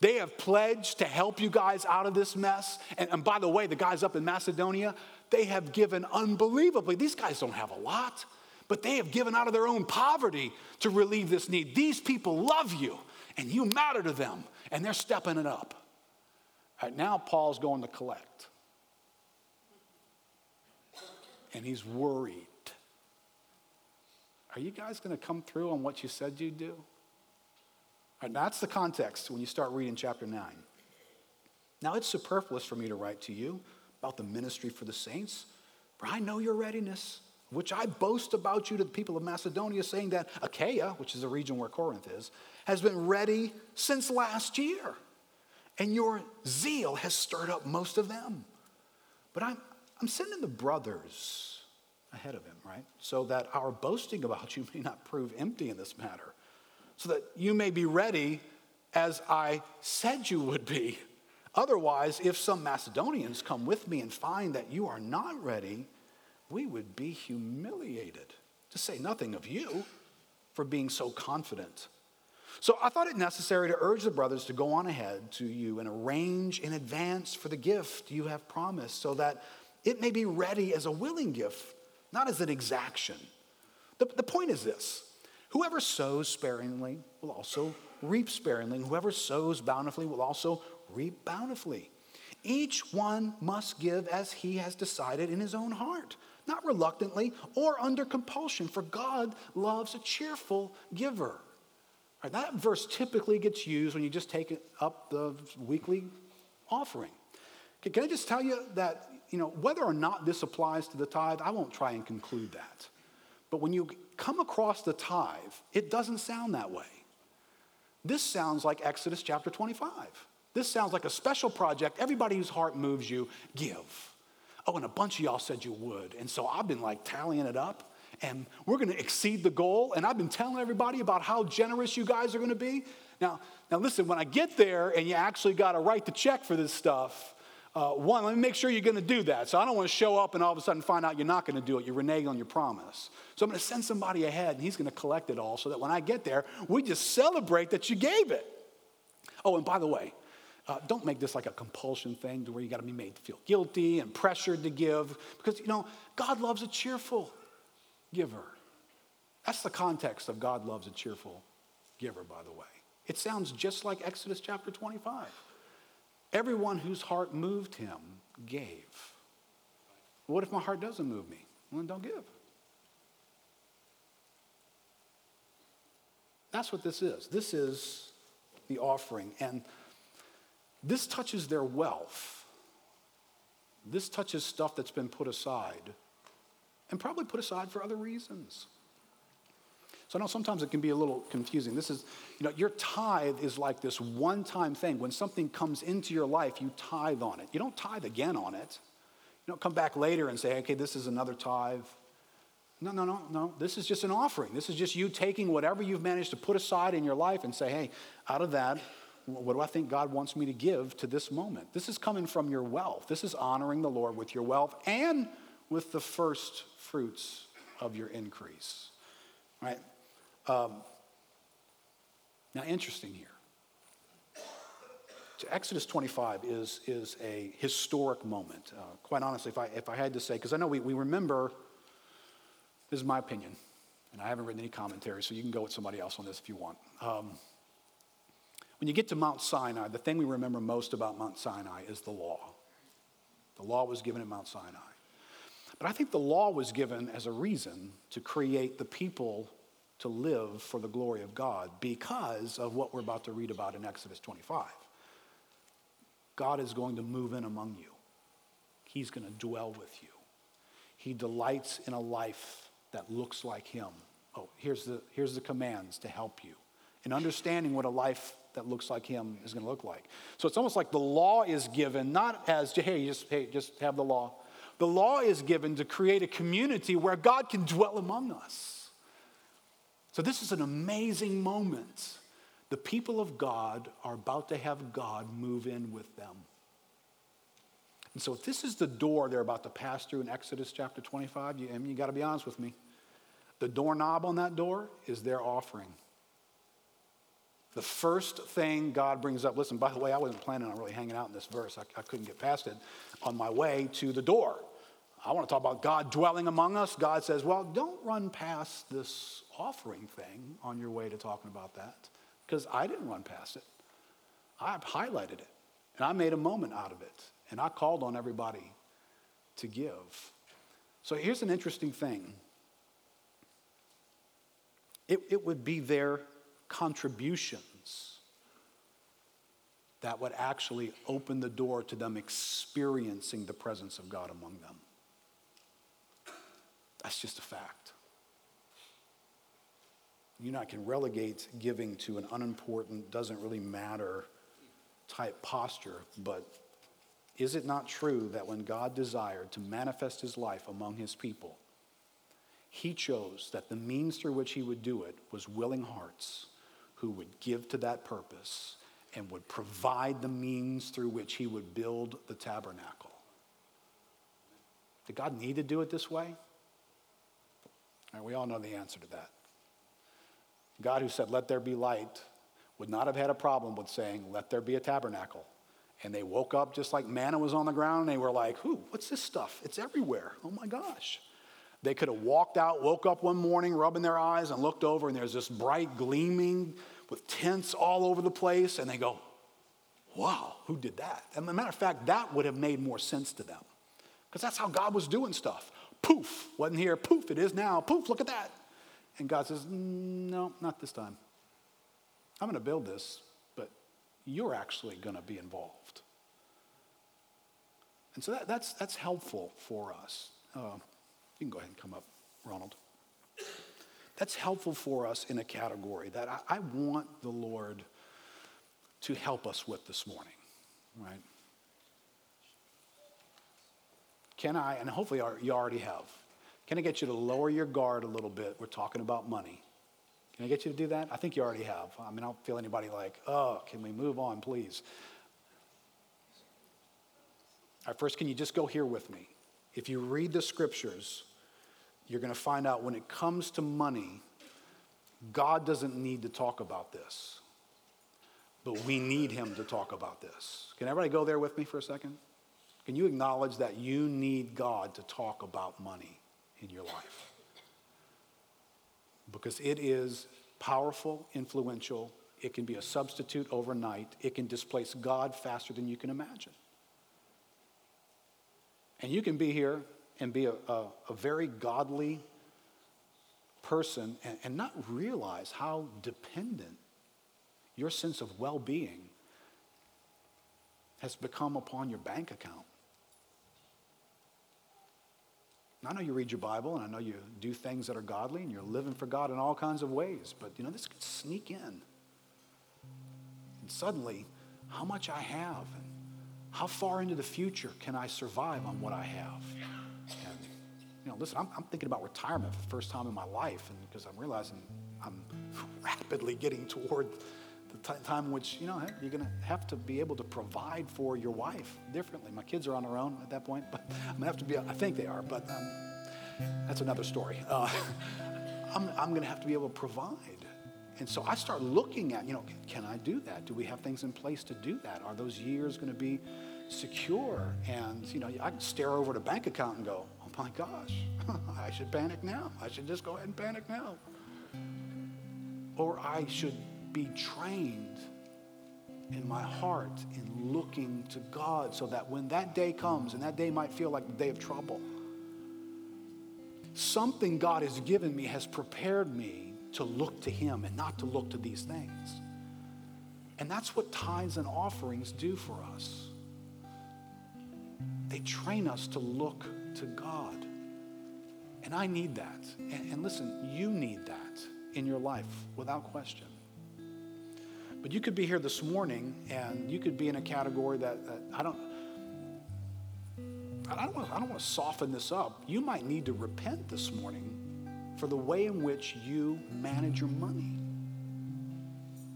They have pledged to help you guys out of this mess. And, and by the way, the guys up in Macedonia, they have given unbelievably. These guys don't have a lot, but they have given out of their own poverty to relieve this need. These people love you, and you matter to them, and they're stepping it up. All right, now Paul's going to collect and he's worried. Are you guys going to come through on what you said you'd do? Right, that's the context when you start reading chapter 9. Now, it's superfluous for me to write to you about the ministry for the saints, for I know your readiness, which I boast about you to the people of Macedonia, saying that Achaia, which is the region where Corinth is, has been ready since last year, and your zeal has stirred up most of them. But I'm, I'm sending the brothers ahead of him, right? So that our boasting about you may not prove empty in this matter, so that you may be ready as I said you would be. Otherwise, if some Macedonians come with me and find that you are not ready, we would be humiliated, to say nothing of you, for being so confident. So I thought it necessary to urge the brothers to go on ahead to you and arrange in advance for the gift you have promised, so that it may be ready as a willing gift, not as an exaction. The, the point is this whoever sows sparingly will also reap sparingly, whoever sows bountifully will also reap bountifully. Each one must give as he has decided in his own heart, not reluctantly or under compulsion, for God loves a cheerful giver. Right, that verse typically gets used when you just take up the weekly offering. Can I just tell you that you know, whether or not this applies to the tithe, I won't try and conclude that. But when you come across the tithe, it doesn't sound that way. This sounds like Exodus chapter 25. This sounds like a special project. Everybody whose heart moves you, give. Oh, and a bunch of y'all said you would. And so I've been like tallying it up, and we're to exceed the goal. And I've been telling everybody about how generous you guys are to be. Now, now listen, when I get there and you actually got to write the check for this stuff, uh, one, let me make sure you're going to do that. So I don't want to show up and all of a sudden find out you're not going to do it. You're reneging on your promise. So I'm going to send somebody ahead and he's going to collect it all so that when I get there, we just celebrate that you gave it. Oh, and by the way, uh, don't make this like a compulsion thing to where you got to be made to feel guilty and pressured to give because, you know, God loves a cheerful giver. That's the context of God loves a cheerful giver, by the way. It sounds just like Exodus chapter 25. Everyone whose heart moved him gave. What if my heart doesn't move me? Well, then don't give. That's what this is. This is the offering. And this touches their wealth. This touches stuff that's been put aside and probably put aside for other reasons. So I know sometimes it can be a little confusing. This is, you know, your tithe is like this one time thing. When something comes into your life, you tithe on it. You don't tithe again on it. You don't come back later and say, okay, this is another tithe. No, no, no, no. This is just an offering. This is just you taking whatever you've managed to put aside in your life and say, hey, out of that, what do I think God wants me to give to this moment? This is coming from your wealth. This is honoring the Lord with your wealth and with the first fruits of your increase. Right? Um, now, interesting here. Exodus 25 is, is a historic moment. Uh, quite honestly, if I, if I had to say, because I know we, we remember, this is my opinion, and I haven't written any commentary, so you can go with somebody else on this if you want. Um, when you get to Mount Sinai, the thing we remember most about Mount Sinai is the law. The law was given at Mount Sinai. But I think the law was given as a reason to create the people to live for the glory of God because of what we're about to read about in Exodus 25. God is going to move in among you, He's going to dwell with you. He delights in a life that looks like Him. Oh, here's the, here's the commands to help you in understanding what a life that looks like Him is going to look like. So it's almost like the law is given not as, hey, just, hey, just have the law. The law is given to create a community where God can dwell among us. So this is an amazing moment the people of God are about to have God move in with them. And so, if this is the door they're about to pass through in Exodus chapter 25, you, I mean, you got to be honest with me. The doorknob on that door is their offering. The first thing God brings up, listen, by the way, I wasn't planning on really hanging out in this verse. I, I couldn't get past it on my way to the door. I want to talk about God dwelling among us. God says, well, don't run past this offering thing on your way to talking about that because I didn't run past it. I highlighted it and I made a moment out of it and I called on everybody to give. So here's an interesting thing it, it would be their contributions that would actually open the door to them experiencing the presence of God among them. That's just a fact you know, I can relegate giving to an unimportant, doesn't really matter type posture, but is it not true that when God desired to manifest his life among his people, he chose that the means through which he would do it was willing hearts who would give to that purpose and would provide the means through which he would build the tabernacle? Did God need to do it this way? We all know the answer to that. God, who said, Let there be light, would not have had a problem with saying, Let there be a tabernacle. And they woke up just like manna was on the ground, and they were like, Who? What's this stuff? It's everywhere. Oh my gosh. They could have walked out, woke up one morning, rubbing their eyes, and looked over, and there's this bright gleaming with tents all over the place, and they go, Wow, who did that? And a matter of fact, that would have made more sense to them. Because that's how God was doing stuff. Poof, wasn't here. Poof, it is now. Poof, look at that. And God says, No, not this time. I'm going to build this, but you're actually going to be involved. And so that, that's, that's helpful for us. Uh, you can go ahead and come up, Ronald. That's helpful for us in a category that I, I want the Lord to help us with this morning, right? Can I, and hopefully you already have, can I get you to lower your guard a little bit? We're talking about money. Can I get you to do that? I think you already have. I mean, I don't feel anybody like, oh, can we move on, please? All right, first, can you just go here with me? If you read the scriptures, you're going to find out when it comes to money, God doesn't need to talk about this, but we need Him to talk about this. Can everybody go there with me for a second? Can you acknowledge that you need God to talk about money? in your life. Because it is powerful, influential, it can be a substitute overnight, it can displace God faster than you can imagine. And you can be here and be a, a, a very godly person and, and not realize how dependent your sense of well being has become upon your bank account. I know you read your Bible and I know you do things that are godly and you're living for God in all kinds of ways, but you know, this could sneak in. And suddenly, how much I have and How far into the future can I survive on what I have? And, you know, listen, I'm, I'm thinking about retirement for the first time in my life, and because I'm realizing I'm rapidly getting toward the time in which, you know, you're going to have to be able to provide for your wife differently. My kids are on their own at that point, but I'm going to have to be, I think they are, but um, that's another story. Uh, I'm, I'm going to have to be able to provide. And so I start looking at, you know, can I do that? Do we have things in place to do that? Are those years going to be secure? And, you know, I can stare over a bank account and go, oh my gosh, I should panic now. I should just go ahead and panic now. Or I should be trained in my heart in looking to God so that when that day comes, and that day might feel like the day of trouble, something God has given me has prepared me to look to Him and not to look to these things. And that's what tithes and offerings do for us. They train us to look to God. And I need that. And, and listen, you need that in your life without question. But you could be here this morning and you could be in a category that, that I don't. I don't, want, I don't want to soften this up. You might need to repent this morning for the way in which you manage your money.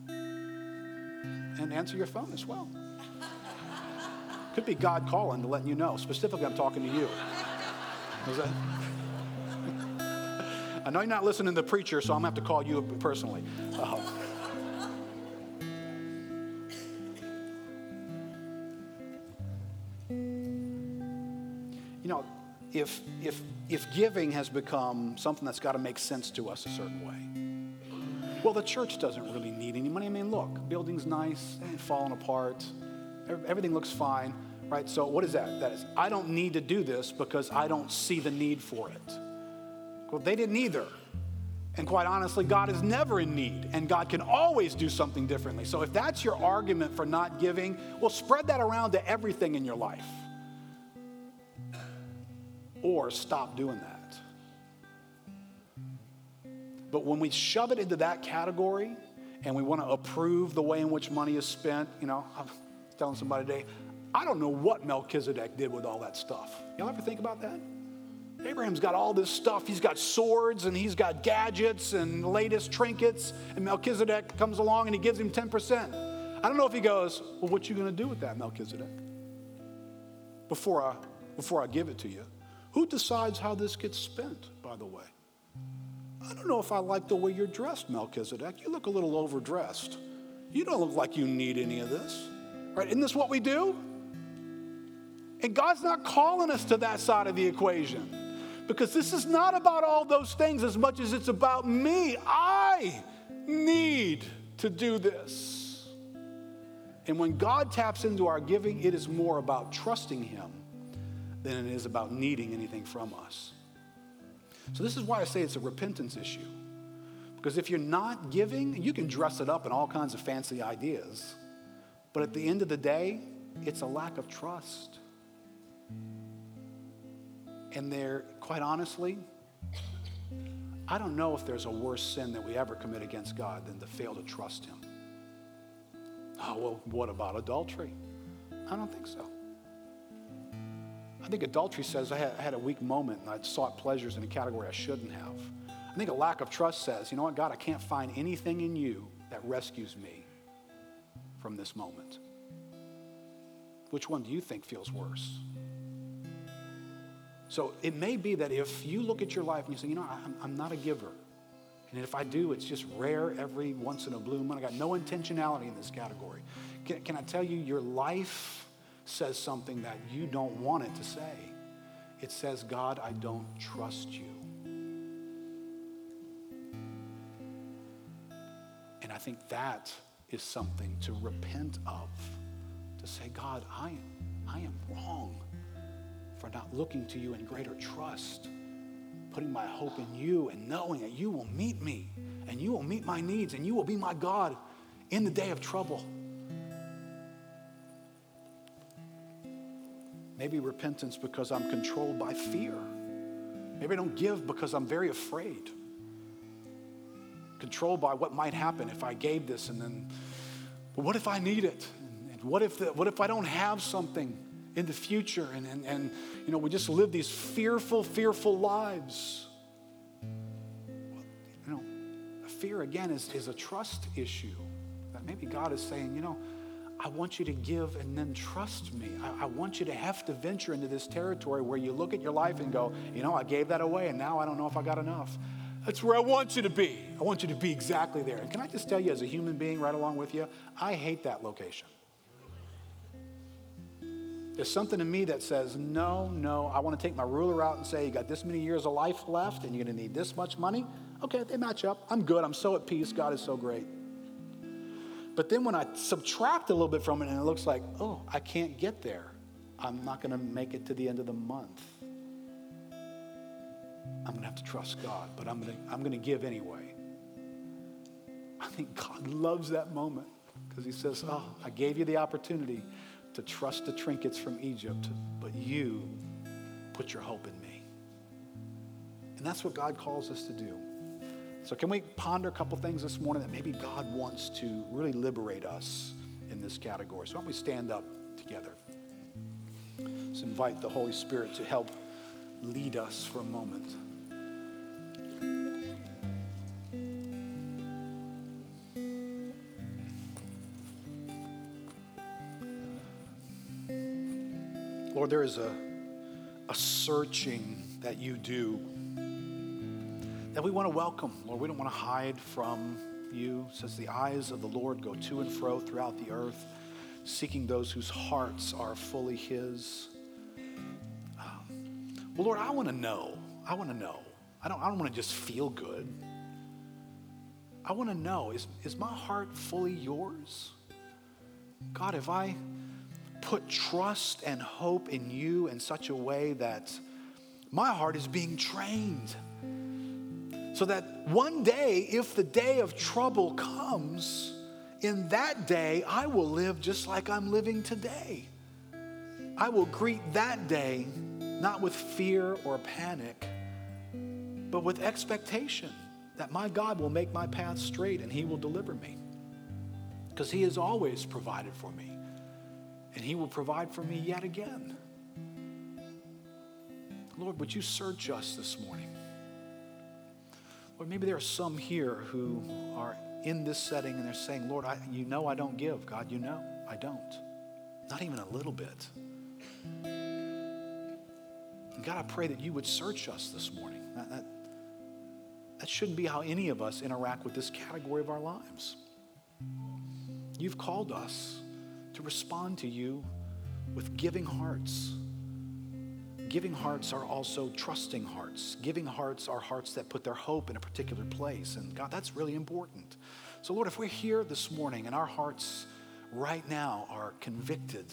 And answer your phone as well. Could be God calling to letting you know. Specifically, I'm talking to you. That... I know you're not listening to the preacher, so I'm going to have to call you personally. Uh, you know, if, if, if giving has become something that's got to make sense to us a certain way, well, the church doesn't really need any money. I mean, look, building's nice, falling apart, everything looks fine, right? So, what is that? That is, I don't need to do this because I don't see the need for it. Well, they didn't either. And quite honestly, God is never in need, and God can always do something differently. So, if that's your argument for not giving, well, spread that around to everything in your life or stop doing that. But when we shove it into that category and we want to approve the way in which money is spent, you know, I'm telling somebody today, I don't know what Melchizedek did with all that stuff. Y'all ever think about that? Abraham's got all this stuff. He's got swords and he's got gadgets and latest trinkets. And Melchizedek comes along and he gives him 10%. I don't know if he goes, Well, what you going to do with that, Melchizedek? Before I, before I give it to you. Who decides how this gets spent, by the way? I don't know if I like the way you're dressed, Melchizedek. You look a little overdressed. You don't look like you need any of this. Right? Isn't this what we do? And God's not calling us to that side of the equation because this is not about all those things as much as it's about me. I need to do this. And when God taps into our giving, it is more about trusting Him than it is about needing anything from us. So, this is why I say it's a repentance issue. Because if you're not giving, you can dress it up in all kinds of fancy ideas. But at the end of the day, it's a lack of trust. And there, quite honestly, I don't know if there's a worse sin that we ever commit against God than to fail to trust Him. Oh, well, what about adultery? I don't think so. I think adultery says I had, a weak moment and I sought pleasures in a category I shouldn't have. I think a lack of trust says, you know what, God, I can't find anything in you that rescues me from this moment. Which one do you think feels worse? So it may be that if you look at your life and you say, you know, I'm, I'm not a giver. And if I do, it's just rare every once in a blue moon. I got no intentionality in this category. Can, can I tell you, your life says something that you don't want it to say. It says, God, I don't trust you. And I think that is something to repent of. To say, God, I, I am wrong for not looking to you in greater trust, putting my hope in you and knowing that you will meet me and you will meet my needs and you will be my God in the day of trouble. Maybe repentance because I'm controlled by fear. Maybe I don't give because I'm very afraid. Controlled by what might happen if I gave this and then, but what if I need it? And what if, the, what if I don't have something in the future and, and, and you know, we just live these fearful, fearful lives? You know, fear again is, is a trust issue. That maybe God is saying, you know, I want you to give and then trust me. I, I, want you to have to venture into this territory where you look at your life and go, you know, I gave that away and now I don't know if I got enough. That's where I want you to be. I want you to be exactly there. And can I just tell you, as a human being, right along with you, I hate that location. There's something in me that says, no, no, I want to take my ruler out and say, you got this many years of life left and you're going to need this much money. Okay, they match up. I'm good. I'm so at peace. God is so great. But then when I subtract a little bit from it and it looks like, oh, I can't get there, I'm not going to make it to the end of the month. I'm going to have to trust God, but I'm going to, I'm going to give anyway. I think God loves that moment because He says, Oh, I gave you the opportunity to trust the trinkets from Egypt, but you put your hope in me. And that's what God calls us to do. So, can we ponder a couple things this morning that maybe God wants to really liberate us in this category? So, why don't we stand up together? Let's invite the Holy Spirit to help lead us for a moment. Lord, there is a, a searching that you do that we want to welcome. Lord, we don't want to hide from you. It says the eyes of the Lord go to and fro throughout the earth, seeking those whose hearts are fully His. Um, well, Lord, I want to know. I want to know. I don't, I don't want to just feel good. I want to know is, is my heart fully yours? God, have I put trust and hope in you in such a way that my heart is being trained? So that one day, if the day of trouble comes, in that day, I will live just like I'm living today. I will greet that day not with fear or panic, but with expectation that my God will make my path straight and He will deliver me. Because He has always provided for me, and He will provide for me yet again. Lord, would you search us this morning? Or maybe there are some here who are in this setting and they're saying, Lord, I, you know I don't give. God, you know I don't. Not even a little bit. And God, I pray that you would search us this morning. That, that, that shouldn't be how any of us interact with this category of our lives. You've called us to respond to you with giving hearts Giving hearts are also trusting hearts. Giving hearts are hearts that put their hope in a particular place. And God, that's really important. So, Lord, if we're here this morning and our hearts right now are convicted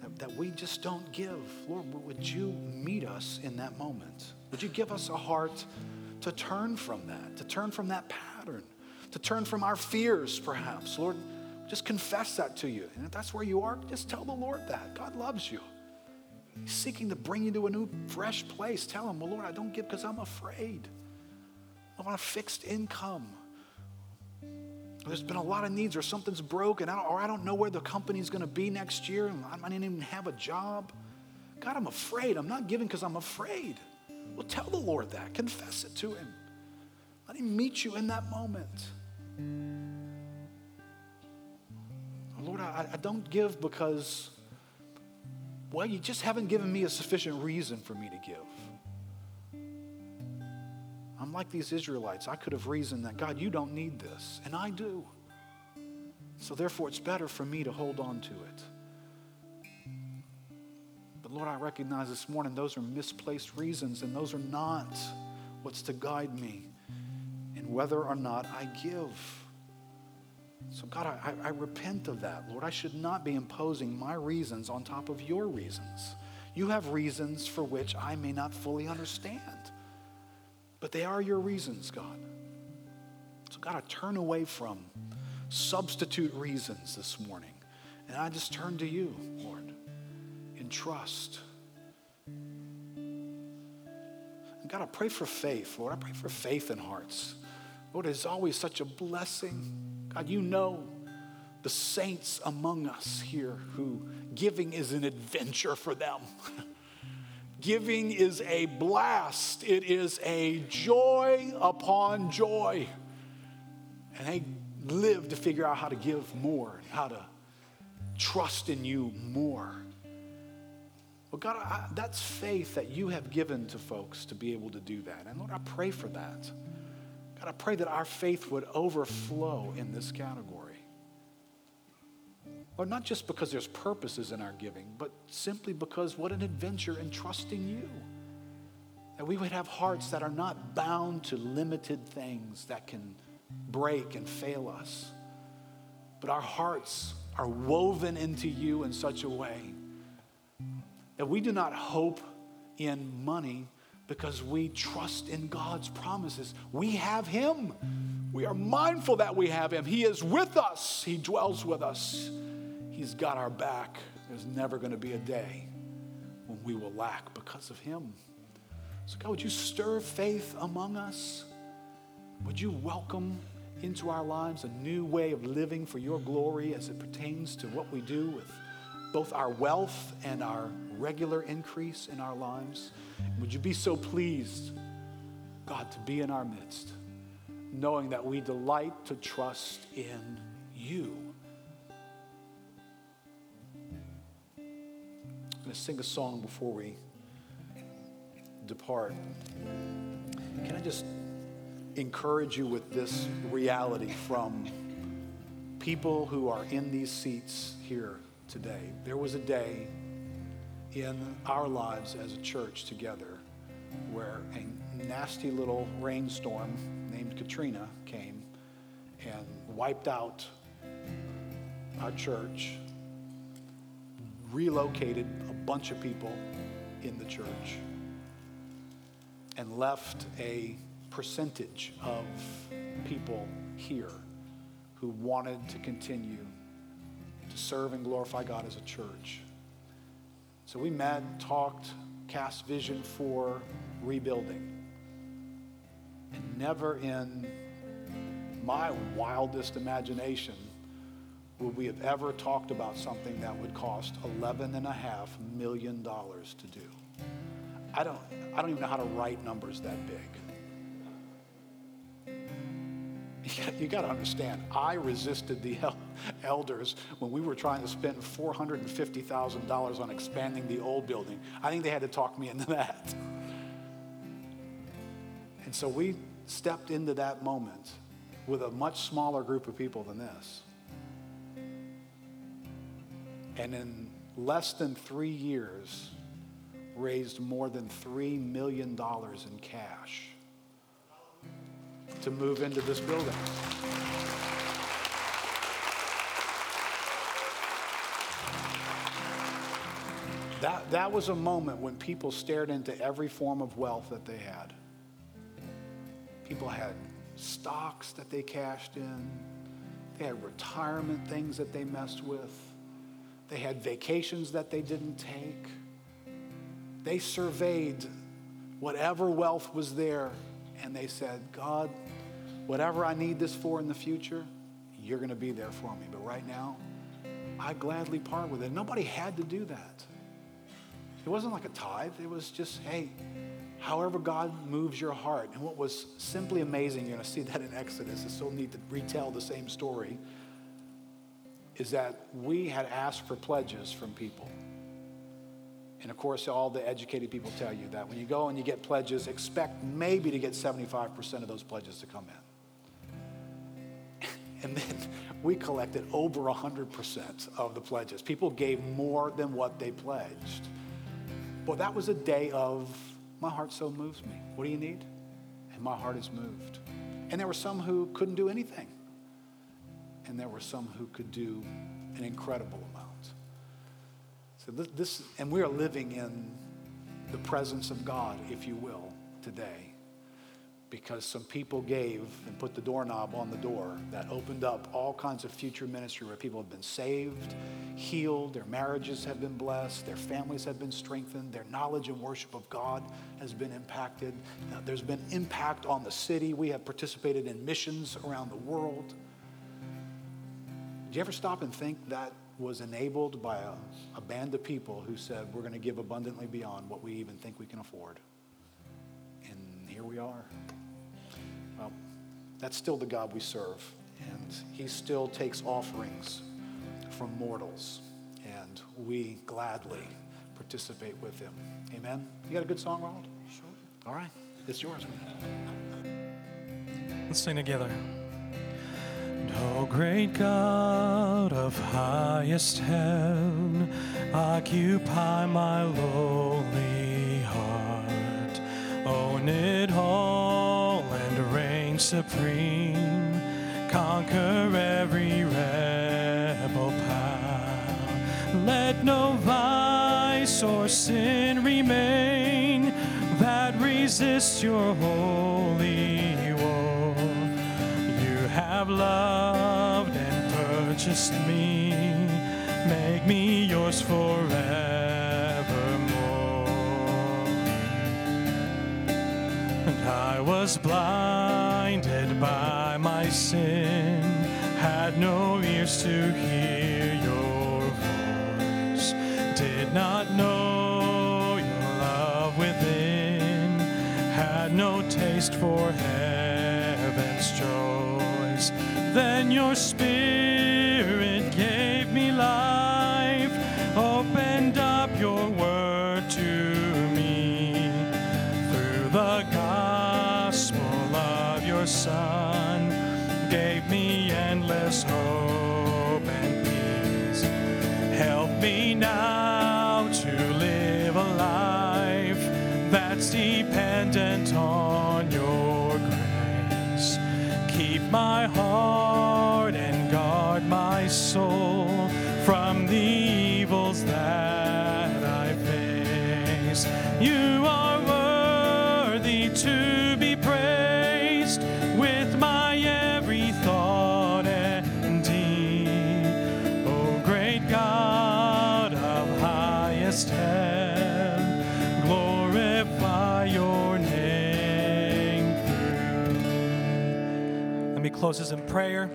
that, that we just don't give, Lord, would you meet us in that moment? Would you give us a heart to turn from that, to turn from that pattern, to turn from our fears, perhaps? Lord, just confess that to you. And if that's where you are, just tell the Lord that. God loves you. He's seeking to bring you to a new, fresh place. Tell him, well, Lord, I don't give because I'm afraid. I want a fixed income. There's been a lot of needs, or something's broken, or I don't know where the company's going to be next year, and I not even have a job. God, I'm afraid. I'm not giving because I'm afraid. Well, tell the Lord that. Confess it to Him. Let Him meet you in that moment. Lord, I, I don't give because well, you just haven't given me a sufficient reason for me to give. I'm like these Israelites. I could have reasoned that, God, you don't need this, and I do. So therefore, it's better for me to hold on to it. But Lord, I recognize this morning those are misplaced reasons, and those are not what's to guide me in whether or not I give. So, God, I, I, repent of that. Lord, I should not be imposing my reasons on top of your reasons. You have reasons for which I may not fully understand, but they are your reasons, God. So, God, I turn away from substitute reasons this morning, and I just turn to you, Lord, in trust. And God, I pray for faith, Lord. I pray for faith in hearts. Lord, it's always such a blessing God, you know the saints among us here who giving is an adventure for them. giving is a blast, it is a joy upon joy. And they live to figure out how to give more, how to trust in you more. Well, God, I, that's faith that you have given to folks to be able to do that. And Lord, I pray for that. God, I pray that our faith would overflow in this category. Or not just because there's purposes in our giving, but simply because what an adventure in trusting you. That we would have hearts that are not bound to limited things that can break and fail us, but our hearts are woven into you in such a way that we do not hope in money because we trust in God's promises. We have Him. We are mindful that we have Him. He is with us, He dwells with us. He's got our back. There's never going to be a day when we will lack because of Him. So, God, would you stir faith among us? Would you welcome into our lives a new way of living for your glory as it pertains to what we do with both our wealth and our regular increase in our lives? Would you be so pleased, God, to be in our midst, knowing that we delight to trust in you? I'm going to sing a song before we depart. Can I just encourage you with this reality from people who are in these seats here today? There was a day in our lives as a church together where a nasty little rainstorm named Katrina came and wiped out our church, relocated a bunch of people in the church, and left a percentage of people here who wanted to continue to serve and glorify God as a church. So we met, talked, cast vision for rebuilding. And never in my wildest imagination would we have ever talked about something that would cost $11.5 million to do. I don't, I don't even know how to write numbers that big. you got to understand, I resisted the elders when we were trying to spend $450,000 on expanding the old building. I think they had to talk me into that. And so we stepped into that moment with a much smaller group of people than this. And in less than three years, raised more than $3 million in cash to move into this building. That, that was a moment when people stared into every form of wealth that they had. People had stocks that they cashed in, they had retirement things that they messed with, they had vacations that they didn't take. They surveyed whatever wealth was there and they said, God, whatever I need this for in the future, you're going to be there for me. But right now, I gladly part with it. Nobody had to do that. It wasn't like a tithe. It was just, hey, however God moves your heart. And what was simply amazing, you're going to see that in Exodus. It's so neat to retell the same story. Is that we had asked for pledges from people. And of course, all the educated people tell you that when you go and you get pledges, expect maybe to get 75% of those pledges to come in. and then we collected over 100% of the pledges. People gave more than what they pledged. Well, that was a day of, my heart so moves me. What do you need? And my heart is moved. And there were some who couldn't do anything. And there were some who could do an incredible. So this, and we are living in the presence of God, if you will, today. Because some people gave and put the doorknob on the door that opened up all kinds of future ministry where people have been saved, healed, their marriages have been blessed, their families have been strengthened, their knowledge and worship of God has been impacted. Now, there's been impact on the city. We have participated in missions around the world. Do you ever stop and think that was enabled by a, a band of people who said, we're going to give abundantly beyond what we even think we can afford? And here we are. Well, that's still the God we serve. And he still takes offerings from mortals. And we gladly participate with him. Amen? You got a good song, Ronald? Sure. All right. It's yours. Let's sing together. O great God of highest heaven, occupy my lowly heart. Own it all and reign supreme. Conquer every rebel power. Let no vice or sin remain that resists your holy have loved and purchased me, make me yours forevermore. And I was blinded by my sin, had no ears to hear your voice, did not know your love within, had no taste for heaven's joy then your spirit gave me life, opened up your word to me through the gospel of your Son, gave me endless hope and peace. Help me now to live a life that's dependent on your grace. Keep my heart soul from the evils that I face. You are worthy to be praised with my every thought and deed. O great God of highest heaven, glorify your name. Let me close this in prayer.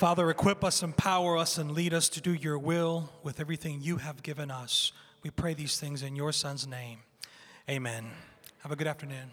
Father, equip us, empower us, and lead us to do your will with everything you have given us. We pray these things in your Son's name. Amen. Have a good afternoon.